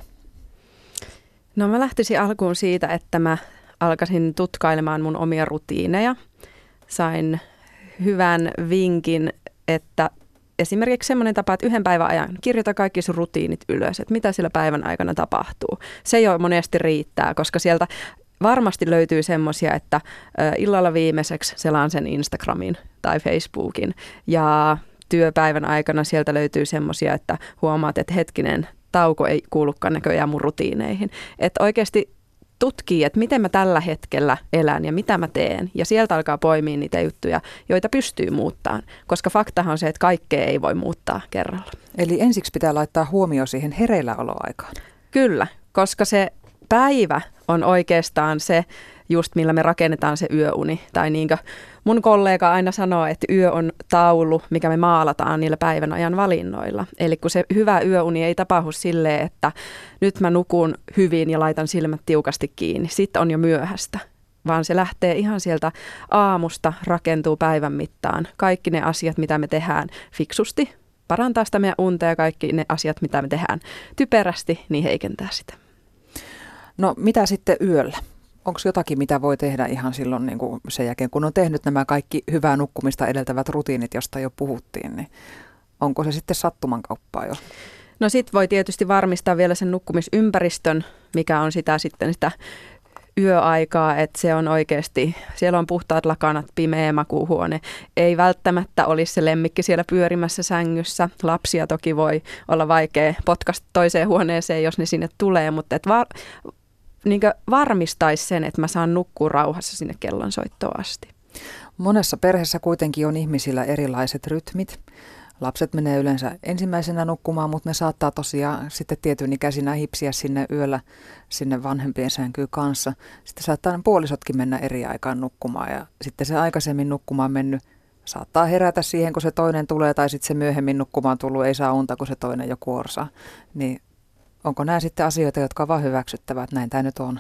[SPEAKER 3] No mä lähtisin alkuun siitä, että mä alkaisin tutkailemaan mun omia rutiineja. Sain hyvän vinkin, että esimerkiksi semmoinen tapa, että yhden päivän ajan kirjoita kaikki sun rutiinit ylös, että mitä sillä päivän aikana tapahtuu. Se jo monesti riittää, koska sieltä varmasti löytyy semmoisia, että illalla viimeiseksi selaan sen Instagramin tai Facebookin ja työpäivän aikana sieltä löytyy semmoisia, että huomaat, että hetkinen, tauko ei kuulukaan näköjään mun rutiineihin. Että oikeasti tutkii, että miten mä tällä hetkellä elän ja mitä mä teen. Ja sieltä alkaa poimia niitä juttuja, joita pystyy muuttamaan. Koska faktahan on se, että kaikkea ei voi muuttaa kerralla.
[SPEAKER 1] Eli ensiksi pitää laittaa huomio siihen hereilläoloaikaan.
[SPEAKER 3] Kyllä, koska se päivä on oikeastaan se, just millä me rakennetaan se yöuni. Tai niin kuin mun kollega aina sanoo, että yö on taulu, mikä me maalataan niillä päivän ajan valinnoilla. Eli kun se hyvä yöuni ei tapahdu silleen, että nyt mä nukun hyvin ja laitan silmät tiukasti kiinni, sitten on jo myöhästä vaan se lähtee ihan sieltä aamusta, rakentuu päivän mittaan. Kaikki ne asiat, mitä me tehdään fiksusti, parantaa sitä meidän unta ja kaikki ne asiat, mitä me tehdään typerästi, niin heikentää sitä.
[SPEAKER 1] No mitä sitten yöllä? onko jotakin, mitä voi tehdä ihan silloin niin kuin sen jälkeen, kun on tehnyt nämä kaikki hyvää nukkumista edeltävät rutiinit, josta jo puhuttiin, niin onko se sitten sattuman kauppaa jo?
[SPEAKER 3] No sit voi tietysti varmistaa vielä sen nukkumisympäristön, mikä on sitä sitten sitä yöaikaa, että se on oikeasti, siellä on puhtaat lakanat, pimeä makuuhuone. Ei välttämättä olisi se lemmikki siellä pyörimässä sängyssä. Lapsia toki voi olla vaikea potkasta toiseen huoneeseen, jos ne sinne tulee, mutta et var, niin varmistaisi sen, että mä saan nukkua rauhassa sinne kellonsoittoon asti.
[SPEAKER 1] Monessa perheessä kuitenkin on ihmisillä erilaiset rytmit. Lapset menee yleensä ensimmäisenä nukkumaan, mutta ne saattaa tosiaan sitten tietyn ikäisinä hipsiä sinne yöllä sinne vanhempien sänkyyn kanssa. Sitten saattaa puolisotkin mennä eri aikaan nukkumaan ja sitten se aikaisemmin nukkumaan mennyt saattaa herätä siihen, kun se toinen tulee tai sitten se myöhemmin nukkumaan tullut ei saa unta, kun se toinen jo kuorsaa. Niin Onko nämä sitten asioita, jotka ovat hyväksyttävät, että näin tämä nyt on?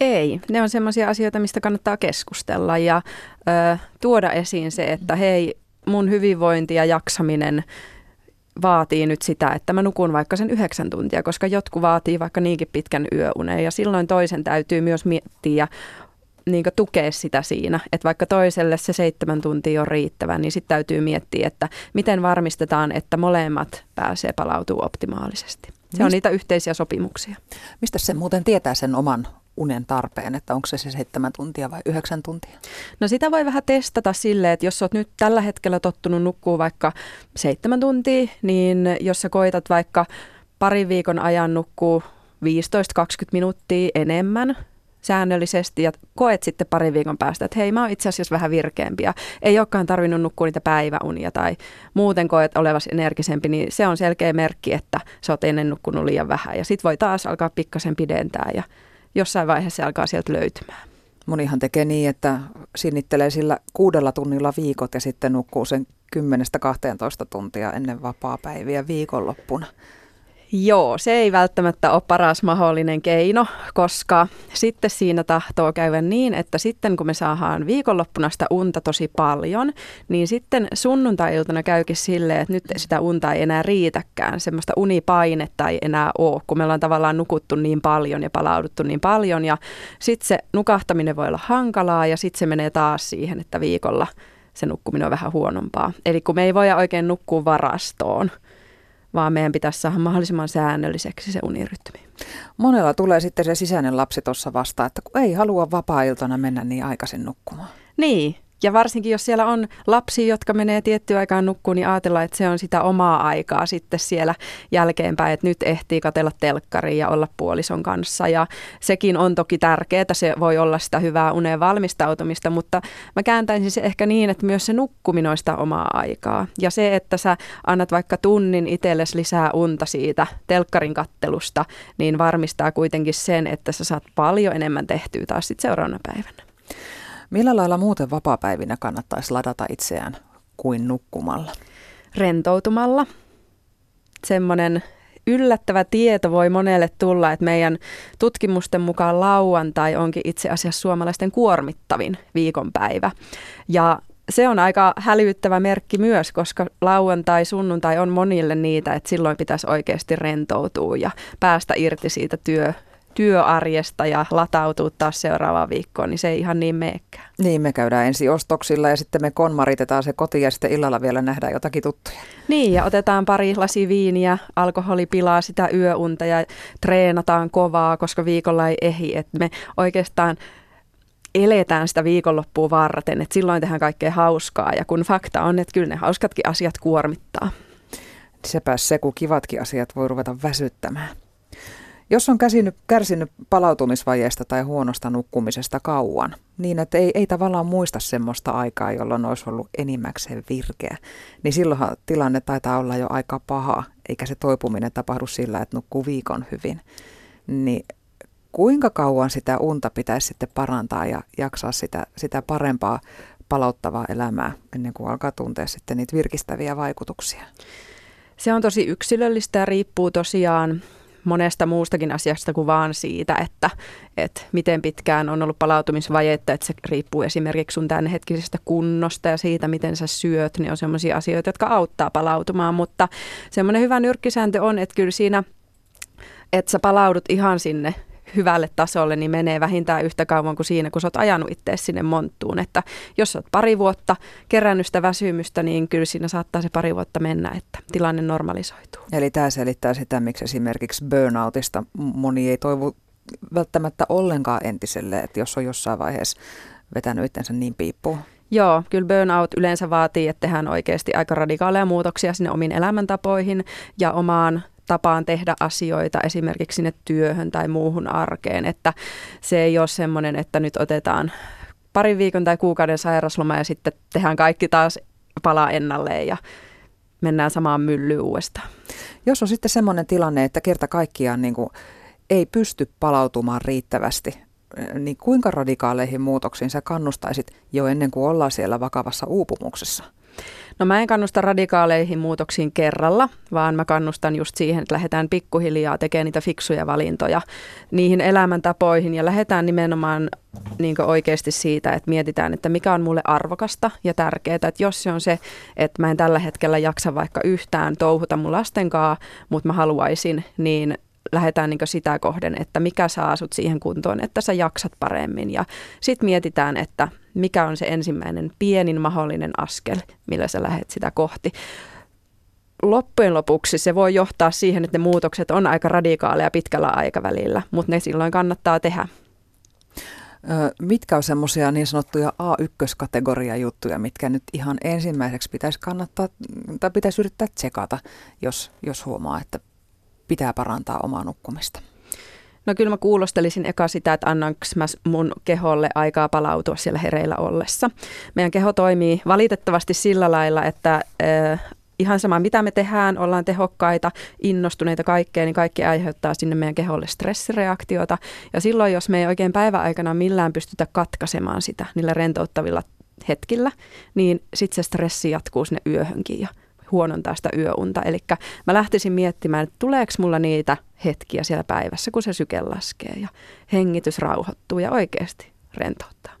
[SPEAKER 3] Ei, ne on sellaisia asioita, mistä kannattaa keskustella ja ö, tuoda esiin se, että hei, mun hyvinvointi ja jaksaminen vaatii nyt sitä, että mä nukun vaikka sen yhdeksän tuntia, koska jotkut vaatii vaikka niinkin pitkän yöunen ja silloin toisen täytyy myös miettiä niin tukea sitä siinä, että vaikka toiselle se seitsemän tuntia on riittävä, niin sitten täytyy miettiä, että miten varmistetaan, että molemmat pääsee palautuu optimaalisesti. Se on niitä yhteisiä sopimuksia.
[SPEAKER 1] Mistä se muuten tietää sen oman unen tarpeen, että onko se se seitsemän tuntia vai yhdeksän tuntia?
[SPEAKER 3] No sitä voi vähän testata silleen, että jos olet nyt tällä hetkellä tottunut nukkuu vaikka seitsemän tuntia, niin jos sä koitat vaikka parin viikon ajan nukkuu 15-20 minuuttia enemmän, säännöllisesti ja koet sitten parin viikon päästä, että hei mä oon itse asiassa vähän virkeämpi ja ei olekaan tarvinnut nukkua niitä päiväunia tai muuten koet olevasi energisempi, niin se on selkeä merkki, että sä oot ennen nukkunut liian vähän ja sit voi taas alkaa pikkasen pidentää ja jossain vaiheessa alkaa sieltä löytymään.
[SPEAKER 1] Monihan tekee niin, että sinnittelee sillä kuudella tunnilla viikot ja sitten nukkuu sen 10-12 tuntia ennen vapaa-päiviä viikonloppuna.
[SPEAKER 3] Joo, se ei välttämättä ole paras mahdollinen keino, koska sitten siinä tahtoo käydä niin, että sitten kun me saadaan viikonloppuna sitä unta tosi paljon, niin sitten sunnuntai-iltana käykin silleen, että nyt sitä unta ei enää riitäkään, semmoista unipainetta ei enää ole, kun me ollaan tavallaan nukuttu niin paljon ja palauduttu niin paljon ja sitten se nukahtaminen voi olla hankalaa ja sitten se menee taas siihen, että viikolla se nukkuminen on vähän huonompaa. Eli kun me ei voida oikein nukkua varastoon, vaan meidän pitäisi saada mahdollisimman säännölliseksi se unirytmi.
[SPEAKER 1] Monella tulee sitten se sisäinen lapsi tuossa vastaan, että kun ei halua vapaa-iltana mennä niin aikaisin nukkumaan.
[SPEAKER 3] Niin, ja varsinkin jos siellä on lapsi, jotka menee tiettyä aikaan nukkuun, niin ajatellaan, että se on sitä omaa aikaa sitten siellä jälkeenpäin, että nyt ehtii katella telkkariin ja olla puolison kanssa. Ja sekin on toki tärkeää, se voi olla sitä hyvää uneen valmistautumista, mutta mä kääntäisin se ehkä niin, että myös se nukkuminen on sitä omaa aikaa. Ja se, että sä annat vaikka tunnin itsellesi lisää unta siitä telkkarin kattelusta, niin varmistaa kuitenkin sen, että sä saat paljon enemmän tehtyä taas sitten seuraavana päivänä.
[SPEAKER 1] Millä lailla muuten vapaapäivinä kannattaisi ladata itseään kuin nukkumalla?
[SPEAKER 3] Rentoutumalla. Semmoinen yllättävä tieto voi monelle tulla, että meidän tutkimusten mukaan lauantai onkin itse asiassa suomalaisten kuormittavin viikonpäivä. Ja se on aika hälyttävä merkki myös, koska lauantai, sunnuntai on monille niitä, että silloin pitäisi oikeasti rentoutua ja päästä irti siitä työ, työarjesta ja latautua taas seuraavaan viikkoon, niin se ei ihan niin meekään.
[SPEAKER 1] Niin, me käydään ensi ostoksilla ja sitten me konmaritetaan se koti ja sitten illalla vielä nähdään jotakin tuttuja.
[SPEAKER 3] Niin, ja otetaan pari lasi viiniä, alkoholi pilaa sitä yöunta ja treenataan kovaa, koska viikolla ei ehi. Että me oikeastaan eletään sitä viikonloppua varten, että silloin tehdään kaikkea hauskaa ja kun fakta on, että kyllä ne hauskatkin asiat kuormittaa.
[SPEAKER 1] Sepä se, kun kivatkin asiat voi ruveta väsyttämään. Jos on käsinyt, kärsinyt palautumisvajeesta tai huonosta nukkumisesta kauan, niin että ei, ei tavallaan muista semmoista aikaa, jolloin olisi ollut enimmäkseen virkeä, niin silloinhan tilanne taitaa olla jo aika paha, eikä se toipuminen tapahdu sillä, että nukkuu viikon hyvin. Niin kuinka kauan sitä unta pitäisi sitten parantaa ja jaksaa sitä, sitä parempaa palauttavaa elämää ennen kuin alkaa tuntea sitten niitä virkistäviä vaikutuksia?
[SPEAKER 3] Se on tosi yksilöllistä ja riippuu tosiaan monesta muustakin asiasta kuin vaan siitä, että, että miten pitkään on ollut palautumisvajetta, että se riippuu esimerkiksi sun tämänhetkisestä kunnosta ja siitä, miten sä syöt, niin on sellaisia asioita, jotka auttaa palautumaan, mutta semmoinen hyvä nyrkkisääntö on, että kyllä siinä, että sä palaudut ihan sinne hyvälle tasolle, niin menee vähintään yhtä kauan kuin siinä, kun sä oot ajanut itse sinne monttuun. Että jos oot pari vuotta kerännyt sitä väsymystä, niin kyllä siinä saattaa se pari vuotta mennä, että tilanne normalisoituu.
[SPEAKER 1] Eli tämä selittää sitä, miksi esimerkiksi burnoutista moni ei toivu välttämättä ollenkaan entiselle, että jos on jossain vaiheessa vetänyt itsensä niin piippuun.
[SPEAKER 3] Joo, kyllä burnout yleensä vaatii, että tehdään oikeasti aika radikaaleja muutoksia sinne omiin elämäntapoihin ja omaan tapaan tehdä asioita esimerkiksi sinne työhön tai muuhun arkeen, että se ei ole semmoinen, että nyt otetaan parin viikon tai kuukauden sairasloma ja sitten tehdään kaikki taas palaa ennalleen ja mennään samaan myllyyn uudestaan.
[SPEAKER 1] Jos on sitten semmoinen tilanne, että kerta kaikkiaan niin kuin ei pysty palautumaan riittävästi, niin kuinka radikaaleihin muutoksiin sä kannustaisit jo ennen kuin ollaan siellä vakavassa uupumuksessa?
[SPEAKER 3] No mä en kannusta radikaaleihin muutoksiin kerralla, vaan mä kannustan just siihen, että lähdetään pikkuhiljaa tekemään niitä fiksuja valintoja niihin elämäntapoihin ja lähdetään nimenomaan niin oikeasti siitä, että mietitään, että mikä on mulle arvokasta ja tärkeää. Että jos se on se, että mä en tällä hetkellä jaksa vaikka yhtään touhuta mun lastenkaa, mutta mä haluaisin, niin lähdetään niin sitä kohden, että mikä saa sut siihen kuntoon, että sä jaksat paremmin. Ja sitten mietitään, että mikä on se ensimmäinen pienin mahdollinen askel, millä sä lähdet sitä kohti. Loppujen lopuksi se voi johtaa siihen, että ne muutokset on aika radikaaleja pitkällä aikavälillä, mutta ne silloin kannattaa tehdä.
[SPEAKER 1] Mitkä on semmoisia niin sanottuja A1-kategoria juttuja, mitkä nyt ihan ensimmäiseksi pitäisi kannattaa tai pitäisi yrittää tsekata, jos, jos huomaa, että pitää parantaa omaa nukkumista?
[SPEAKER 3] No kyllä mä kuulostelisin eka sitä, että annanko mä mun keholle aikaa palautua siellä hereillä ollessa. Meidän keho toimii valitettavasti sillä lailla, että äh, ihan sama mitä me tehdään, ollaan tehokkaita, innostuneita kaikkea, niin kaikki aiheuttaa sinne meidän keholle stressireaktiota. Ja silloin, jos me ei oikein päiväaikana millään pystytä katkaisemaan sitä niillä rentouttavilla hetkillä, niin sitten se stressi jatkuu sinne yöhönkin ja huonontaa sitä yöunta. Eli mä lähtisin miettimään, että tuleeko mulla niitä hetkiä siellä päivässä, kun se syke laskee ja hengitys rauhoittuu ja oikeasti rentouttaa.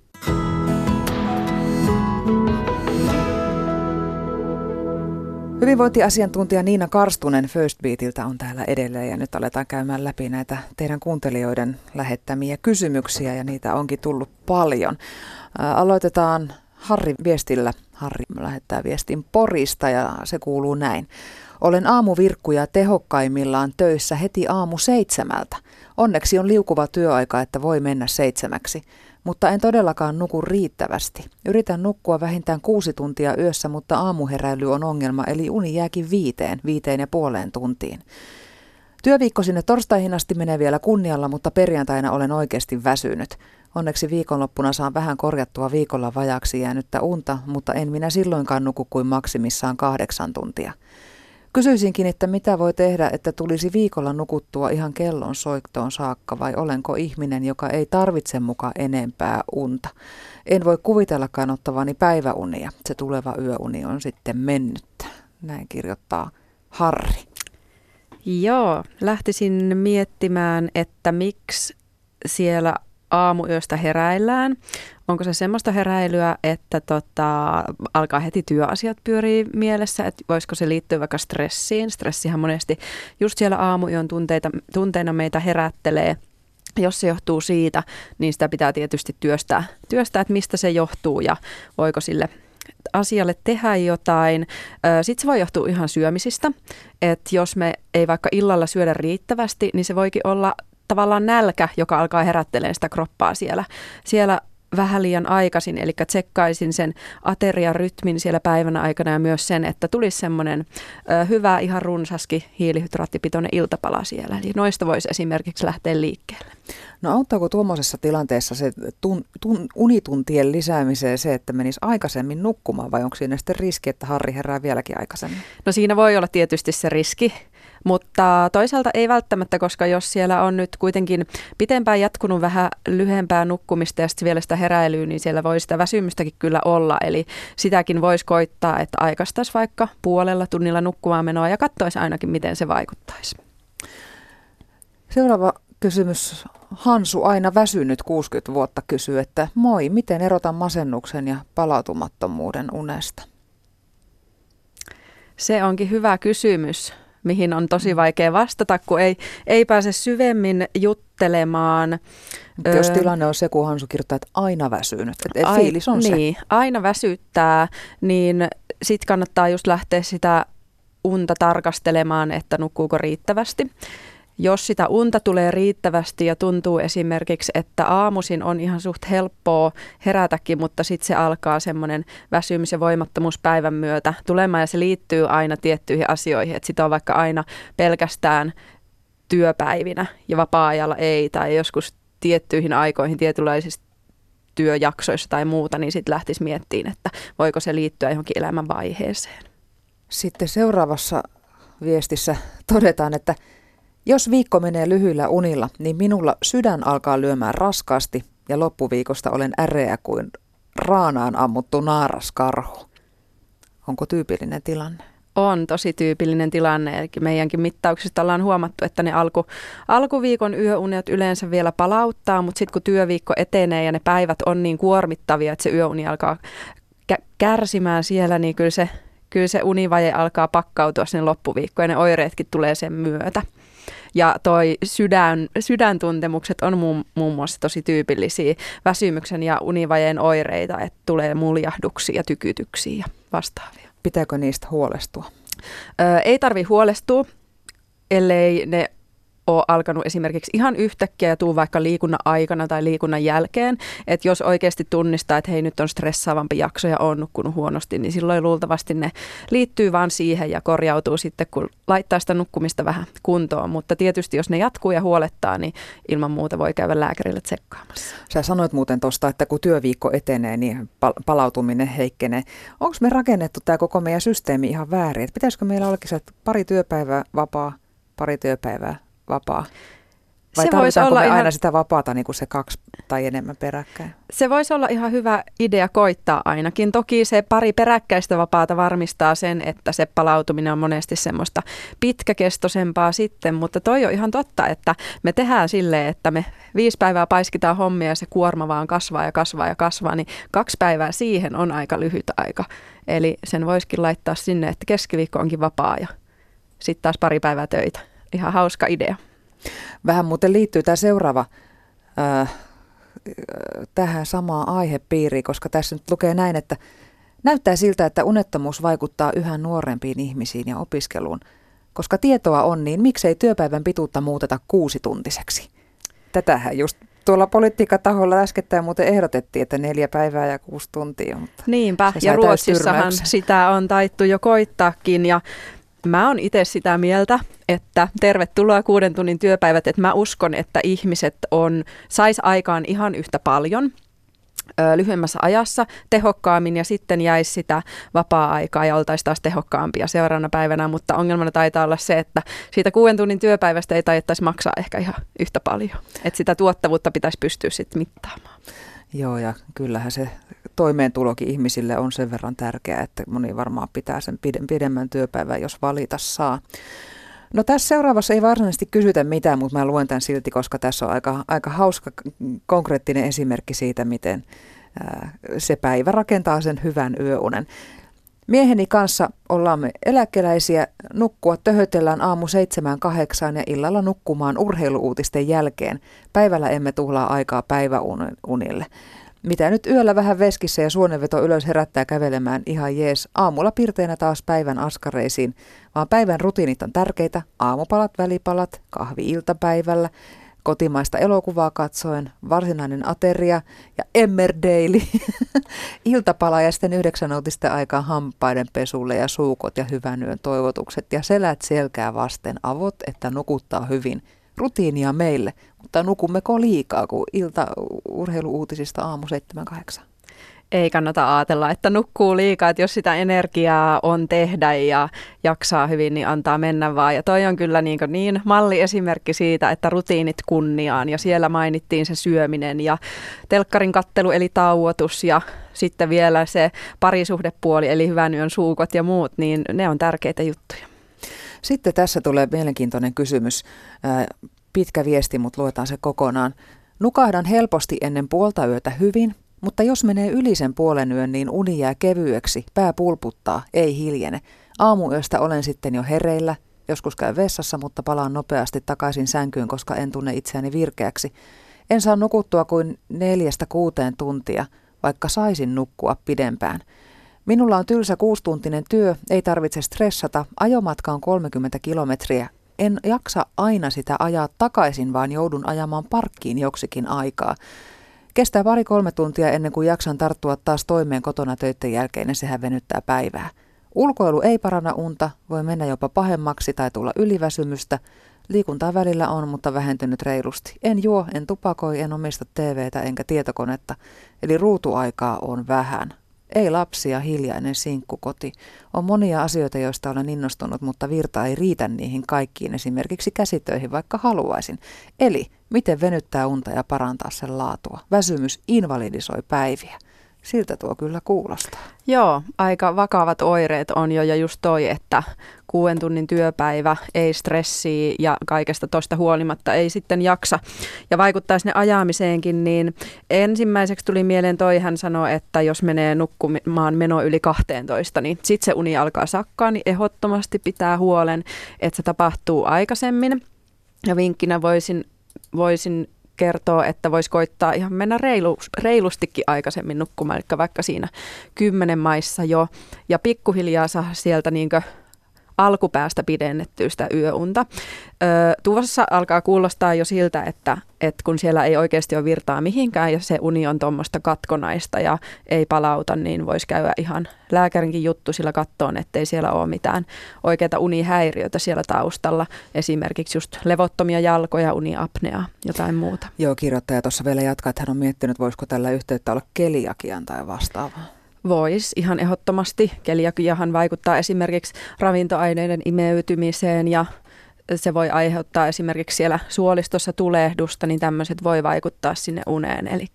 [SPEAKER 1] Hyvinvointiasiantuntija Niina Karstunen First Beatiltä on täällä edelleen ja nyt aletaan käymään läpi näitä teidän kuuntelijoiden lähettämiä kysymyksiä ja niitä onkin tullut paljon. Aloitetaan Harri viestillä. Harri lähettää viestin Porista ja se kuuluu näin. Olen aamuvirkkuja tehokkaimmillaan töissä heti aamu seitsemältä. Onneksi on liukuva työaika, että voi mennä seitsemäksi. Mutta en todellakaan nuku riittävästi. Yritän nukkua vähintään kuusi tuntia yössä, mutta aamuheräily on ongelma, eli uni jääkin viiteen, viiteen ja puoleen tuntiin. Työviikko sinne torstaihin asti menee vielä kunnialla, mutta perjantaina olen oikeasti väsynyt. Onneksi viikonloppuna saan vähän korjattua viikolla vajaksi jäänyttä unta, mutta en minä silloinkaan nuku kuin maksimissaan kahdeksan tuntia. Kysyisinkin, että mitä voi tehdä, että tulisi viikolla nukuttua ihan kellon soittoon saakka vai olenko ihminen, joka ei tarvitse mukaan enempää unta. En voi kuvitellakaan ottavani päiväunia. Se tuleva yöuni on sitten mennyt. Näin kirjoittaa Harri.
[SPEAKER 3] Joo, lähtisin miettimään, että miksi siellä aamuyöstä heräillään. Onko se semmoista heräilyä, että tota, alkaa heti työasiat pyörii mielessä, että voisiko se liittyä vaikka stressiin? Stressihän monesti just siellä aamuyön tunteita, tunteina meitä herättelee. Jos se johtuu siitä, niin sitä pitää tietysti työstää, työstää että mistä se johtuu ja voiko sille asialle tehdä jotain. Sitten se voi johtua ihan syömisistä, että jos me ei vaikka illalla syödä riittävästi, niin se voikin olla tavallaan nälkä, joka alkaa herättelemään sitä kroppaa siellä, siellä vähän liian aikaisin, eli tsekkaisin sen ateriarytmin siellä päivän aikana ja myös sen, että tulisi semmoinen hyvä, ihan runsaski hiilihydraattipitoinen iltapala siellä. Eli noista voisi esimerkiksi lähteä liikkeelle.
[SPEAKER 1] No auttaako tuommoisessa tilanteessa se tun, tun, unituntien lisäämiseen se, että menisi aikaisemmin nukkumaan vai onko siinä sitten riski, että Harri herää vieläkin aikaisemmin?
[SPEAKER 3] No siinä voi olla tietysti se riski, mutta toisaalta ei välttämättä, koska jos siellä on nyt kuitenkin pitempään jatkunut vähän lyhempää nukkumista ja sitten vielä sitä heräilyä, niin siellä voi sitä väsymystäkin kyllä olla. Eli sitäkin voisi koittaa, että aikaistaisi vaikka puolella tunnilla nukkumaan menoa ja katsoisi ainakin, miten se vaikuttaisi.
[SPEAKER 1] Seuraava kysymys. Hansu, aina väsynyt 60 vuotta, kysyy, että moi, miten erotan masennuksen ja palautumattomuuden unesta?
[SPEAKER 3] Se onkin hyvä kysymys mihin on tosi vaikea vastata, kun ei, ei pääse syvemmin juttelemaan.
[SPEAKER 1] Mutta jos tilanne on se, kun Hansu kirjoittaa, että aina väsynyt, että ai, fiilis on
[SPEAKER 3] niin,
[SPEAKER 1] se.
[SPEAKER 3] aina väsyttää, niin sitten kannattaa just lähteä sitä unta tarkastelemaan, että nukkuuko riittävästi. Jos sitä unta tulee riittävästi ja tuntuu esimerkiksi, että aamuisin on ihan suht helppoa herätäkin, mutta sitten se alkaa semmoinen väsymys ja voimattomuus päivän myötä tulemaan ja se liittyy aina tiettyihin asioihin, että sitä on vaikka aina pelkästään työpäivinä ja vapaa-ajalla ei tai joskus tiettyihin aikoihin tietynlaisissa työjaksoissa tai muuta, niin sitten lähtisi miettimään, että voiko se liittyä johonkin elämänvaiheeseen.
[SPEAKER 1] Sitten seuraavassa viestissä todetaan, että jos viikko menee lyhyillä unilla, niin minulla sydän alkaa lyömään raskaasti ja loppuviikosta olen äreä kuin raanaan ammuttu naaraskarhu. Onko tyypillinen tilanne?
[SPEAKER 3] On tosi tyypillinen tilanne. Eli meidänkin mittauksista ollaan huomattu, että ne alku, alkuviikon yöunet yleensä vielä palauttaa, mutta sitten kun työviikko etenee ja ne päivät on niin kuormittavia, että se yöuni alkaa kä- kärsimään siellä, niin kyllä se, kyllä se univaje alkaa pakkautua sen loppuviikkoon ja ne oireetkin tulee sen myötä. Ja toi sydän, sydäntuntemukset on muun, muun muassa tosi tyypillisiä väsymyksen ja univajeen oireita, että tulee muljahduksia ja tykytyksiä ja vastaavia.
[SPEAKER 1] Pitääkö niistä huolestua?
[SPEAKER 3] Ö, ei tarvi huolestua, ellei ne ole alkanut esimerkiksi ihan yhtäkkiä ja tuu vaikka liikunnan aikana tai liikunnan jälkeen. Että jos oikeasti tunnistaa, että hei nyt on stressaavampi jakso ja on nukkunut huonosti, niin silloin luultavasti ne liittyy vaan siihen ja korjautuu sitten, kun laittaa sitä nukkumista vähän kuntoon. Mutta tietysti jos ne jatkuu ja huolettaa, niin ilman muuta voi käydä lääkärille tsekkaamassa.
[SPEAKER 1] Sä sanoit muuten tuosta, että kun työviikko etenee, niin palautuminen heikkenee. Onko me rakennettu tämä koko meidän systeemi ihan väärin? Et pitäisikö meillä se pari työpäivää vapaa, pari työpäivää vapaa? Vai se voisi olla aina ihan... sitä vapaata niin kuin se kaksi tai enemmän peräkkäin?
[SPEAKER 3] Se voisi olla ihan hyvä idea koittaa ainakin. Toki se pari peräkkäistä vapaata varmistaa sen, että se palautuminen on monesti semmoista pitkäkestoisempaa sitten, mutta toi on ihan totta, että me tehdään silleen, että me viisi päivää paiskitaan hommia ja se kuorma vaan kasvaa ja kasvaa ja kasvaa, niin kaksi päivää siihen on aika lyhyt aika. Eli sen voisikin laittaa sinne, että keskiviikko onkin vapaa ja sitten taas pari päivää töitä. Ihan hauska idea.
[SPEAKER 1] Vähän muuten liittyy tämä seuraava äh, tähän samaan aihepiiriin, koska tässä nyt lukee näin, että näyttää siltä, että unettomuus vaikuttaa yhä nuorempiin ihmisiin ja opiskeluun. Koska tietoa on, niin miksei työpäivän pituutta muuteta kuusituntiseksi? Tätähän just tuolla politiikkataholla äskettäin muuten ehdotettiin, että neljä päivää ja kuusi tuntia. Mutta
[SPEAKER 3] Niinpä, ja Ruotsissahan sitä on taittu jo koittaakin ja Mä oon itse sitä mieltä, että tervetuloa kuuden tunnin työpäivät, että mä uskon, että ihmiset on, sais aikaan ihan yhtä paljon lyhyemmässä ajassa tehokkaammin ja sitten jäisi sitä vapaa-aikaa ja oltaisiin taas tehokkaampia seuraavana päivänä, mutta ongelmana taitaa olla se, että siitä kuuden tunnin työpäivästä ei taittaisi maksaa ehkä ihan yhtä paljon. Että sitä tuottavuutta pitäisi pystyä sitten mittaamaan.
[SPEAKER 1] Joo, ja kyllähän se toimeentulokin ihmisille on sen verran tärkeää, että moni varmaan pitää sen pidemmän työpäivän, jos valita saa. No tässä seuraavassa ei varsinaisesti kysytä mitään, mutta mä luen tämän silti, koska tässä on aika, aika hauska konkreettinen esimerkki siitä, miten se päivä rakentaa sen hyvän yöunen. Mieheni kanssa ollaan eläkeläisiä, nukkua töhötellään aamu seitsemään kahdeksaan ja illalla nukkumaan urheiluuutisten jälkeen. Päivällä emme tuhlaa aikaa päiväunille. Mitä nyt yöllä vähän veskissä ja suonenveto ylös herättää kävelemään ihan jees. Aamulla pirteinä taas päivän askareisiin, vaan päivän rutiinit on tärkeitä. Aamupalat, välipalat, kahvi iltapäivällä, kotimaista elokuvaa katsoen, varsinainen ateria ja Emmerdale, iltapala ja sitten yhdeksän uutisten aikaan hampaiden pesulle ja suukot ja hyvän yön toivotukset ja selät selkää vasten avot, että nukuttaa hyvin. Rutiinia meille, mutta nukummeko liikaa, kuin ilta urheiluuutisista aamu 7-8?
[SPEAKER 3] ei kannata ajatella, että nukkuu liikaa, että jos sitä energiaa on tehdä ja jaksaa hyvin, niin antaa mennä vaan. Ja toi on kyllä niin, niin malliesimerkki siitä, että rutiinit kunniaan ja siellä mainittiin se syöminen ja telkkarin kattelu eli tauotus ja sitten vielä se parisuhdepuoli eli hyvän yön suukot ja muut, niin ne on tärkeitä juttuja.
[SPEAKER 1] Sitten tässä tulee mielenkiintoinen kysymys. Pitkä viesti, mutta luetaan se kokonaan. Nukahdan helposti ennen puolta yötä hyvin, mutta jos menee yli sen puolen yön, niin uni jää kevyeksi, pää pulputtaa, ei hiljene. Aamuyöstä olen sitten jo hereillä, joskus käyn vessassa, mutta palaan nopeasti takaisin sänkyyn, koska en tunne itseäni virkeäksi. En saa nukuttua kuin neljästä kuuteen tuntia, vaikka saisin nukkua pidempään. Minulla on tylsä kuustuntinen työ, ei tarvitse stressata, ajomatka on 30 kilometriä. En jaksa aina sitä ajaa takaisin, vaan joudun ajamaan parkkiin joksikin aikaa. Kestää pari-kolme tuntia ennen kuin jaksan tarttua taas toimeen kotona töiden jälkeen ja sehän venyttää päivää. Ulkoilu ei paranna unta, voi mennä jopa pahemmaksi tai tulla yliväsymystä. Liikuntaa välillä on, mutta vähentynyt reilusti. En juo, en tupakoi, en omista TVtä enkä tietokonetta, eli ruutuaikaa on vähän. Ei lapsia, hiljainen sinkkukoti. On monia asioita, joista olen innostunut, mutta virta ei riitä niihin kaikkiin, esimerkiksi käsitöihin, vaikka haluaisin. Eli miten venyttää unta ja parantaa sen laatua. Väsymys invalidisoi päiviä. Siltä tuo kyllä kuulostaa.
[SPEAKER 3] Joo, aika vakavat oireet on jo ja just toi, että kuuden tunnin työpäivä, ei stressiä ja kaikesta tosta huolimatta ei sitten jaksa ja vaikuttaa sinne ajamiseenkin, niin ensimmäiseksi tuli mieleen toi, hän sanoi, että jos menee nukkumaan meno yli 12, niin sitten se uni alkaa sakkaa, niin ehdottomasti pitää huolen, että se tapahtuu aikaisemmin. Ja vinkkinä voisin, voisin kertoo, että voisi koittaa ihan mennä reilu, reilustikin aikaisemmin nukkumaan, eli vaikka siinä kymmenen maissa jo, ja pikkuhiljaa saa sieltä niinkö alkupäästä pidennettyä sitä yöunta. Ö, tuvassa alkaa kuulostaa jo siltä, että, että kun siellä ei oikeasti ole virtaa mihinkään ja se uni on tuommoista katkonaista ja ei palauta, niin voisi käydä ihan lääkärinkin juttu sillä kattoon, ettei siellä ole mitään oikeita unihäiriöitä siellä taustalla. Esimerkiksi just levottomia jalkoja, uniapnea, jotain muuta.
[SPEAKER 1] Joo, kirjoittaja tuossa vielä jatkaa, että hän on miettinyt, voisiko tällä yhteyttä olla keliakian tai vastaavaa.
[SPEAKER 3] Voisi ihan ehdottomasti. Keliakiahan vaikuttaa esimerkiksi ravintoaineiden imeytymiseen ja se voi aiheuttaa esimerkiksi siellä suolistossa tulehdusta, niin tämmöiset voi vaikuttaa sinne uneen. Eli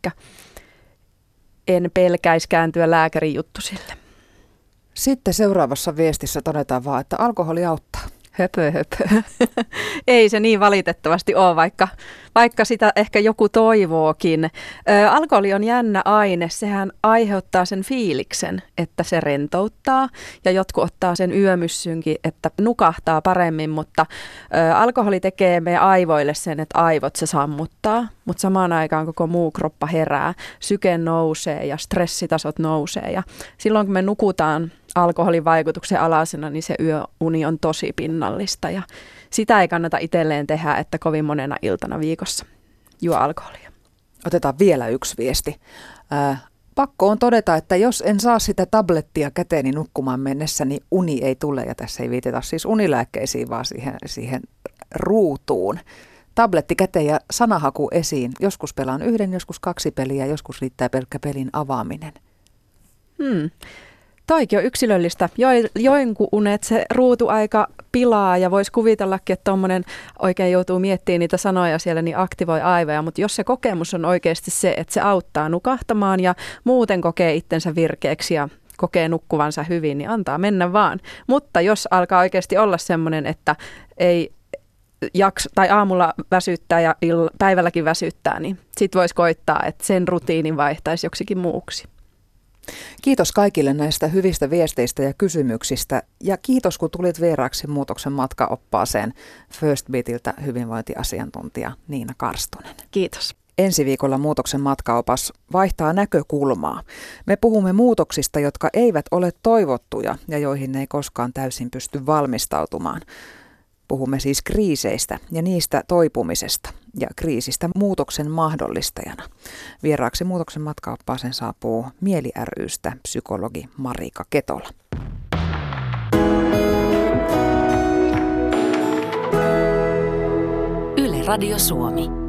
[SPEAKER 3] en pelkäisi kääntyä lääkärin juttu sille.
[SPEAKER 1] Sitten seuraavassa viestissä todetaan vaan, että alkoholi auttaa.
[SPEAKER 3] Höpö, höpö. Ei se niin valitettavasti ole, vaikka, vaikka sitä ehkä joku toivookin. Ö, alkoholi on jännä aine. Sehän aiheuttaa sen fiiliksen, että se rentouttaa. Ja jotkut ottaa sen yömyssynkin, että nukahtaa paremmin, mutta ö, alkoholi tekee meidän aivoille sen, että aivot se sammuttaa. Mutta samaan aikaan koko muu kroppa herää. Syke nousee ja stressitasot nousee. Ja silloin kun me nukutaan alkoholin vaikutuksen alasena, niin se yöuni on tosi pinnallista ja sitä ei kannata itselleen tehdä, että kovin monena iltana viikossa juo alkoholia.
[SPEAKER 1] Otetaan vielä yksi viesti. Äh, pakko on todeta, että jos en saa sitä tablettia käteeni nukkumaan mennessä, niin uni ei tule. Ja tässä ei viiteta siis unilääkkeisiin, vaan siihen, siihen ruutuun. Tabletti käteen ja sanahaku esiin. Joskus pelaan yhden, joskus kaksi peliä, joskus riittää pelkkä pelin avaaminen.
[SPEAKER 3] Hmm. Toikin on yksilöllistä. Jo, joinku unet se ruutuaika pilaa ja voisi kuvitellakin, että tuommoinen oikein joutuu miettimään niitä sanoja siellä, niin aktivoi aivoja. Mutta jos se kokemus on oikeasti se, että se auttaa nukahtamaan ja muuten kokee itsensä virkeäksi ja kokee nukkuvansa hyvin, niin antaa mennä vaan. Mutta jos alkaa oikeasti olla semmoinen, että ei jakso, tai aamulla väsyttää ja ill, päivälläkin väsyttää, niin sitten voisi koittaa, että sen rutiinin vaihtaisi joksikin muuksi.
[SPEAKER 1] Kiitos kaikille näistä hyvistä viesteistä ja kysymyksistä ja kiitos kun tulit vieraaksi muutoksen matkaoppaaseen First Beatiltä hyvinvointiasiantuntija Niina Karstunen.
[SPEAKER 3] Kiitos.
[SPEAKER 1] Ensi viikolla muutoksen matkaopas vaihtaa näkökulmaa. Me puhumme muutoksista, jotka eivät ole toivottuja ja joihin ei koskaan täysin pysty valmistautumaan. Puhumme siis kriiseistä ja niistä toipumisesta ja kriisistä muutoksen mahdollistajana. Vieraaksi muutoksen matkaoppaaseen saapuu Mieli rystä psykologi Marika Ketola.
[SPEAKER 4] Yle Radio Suomi.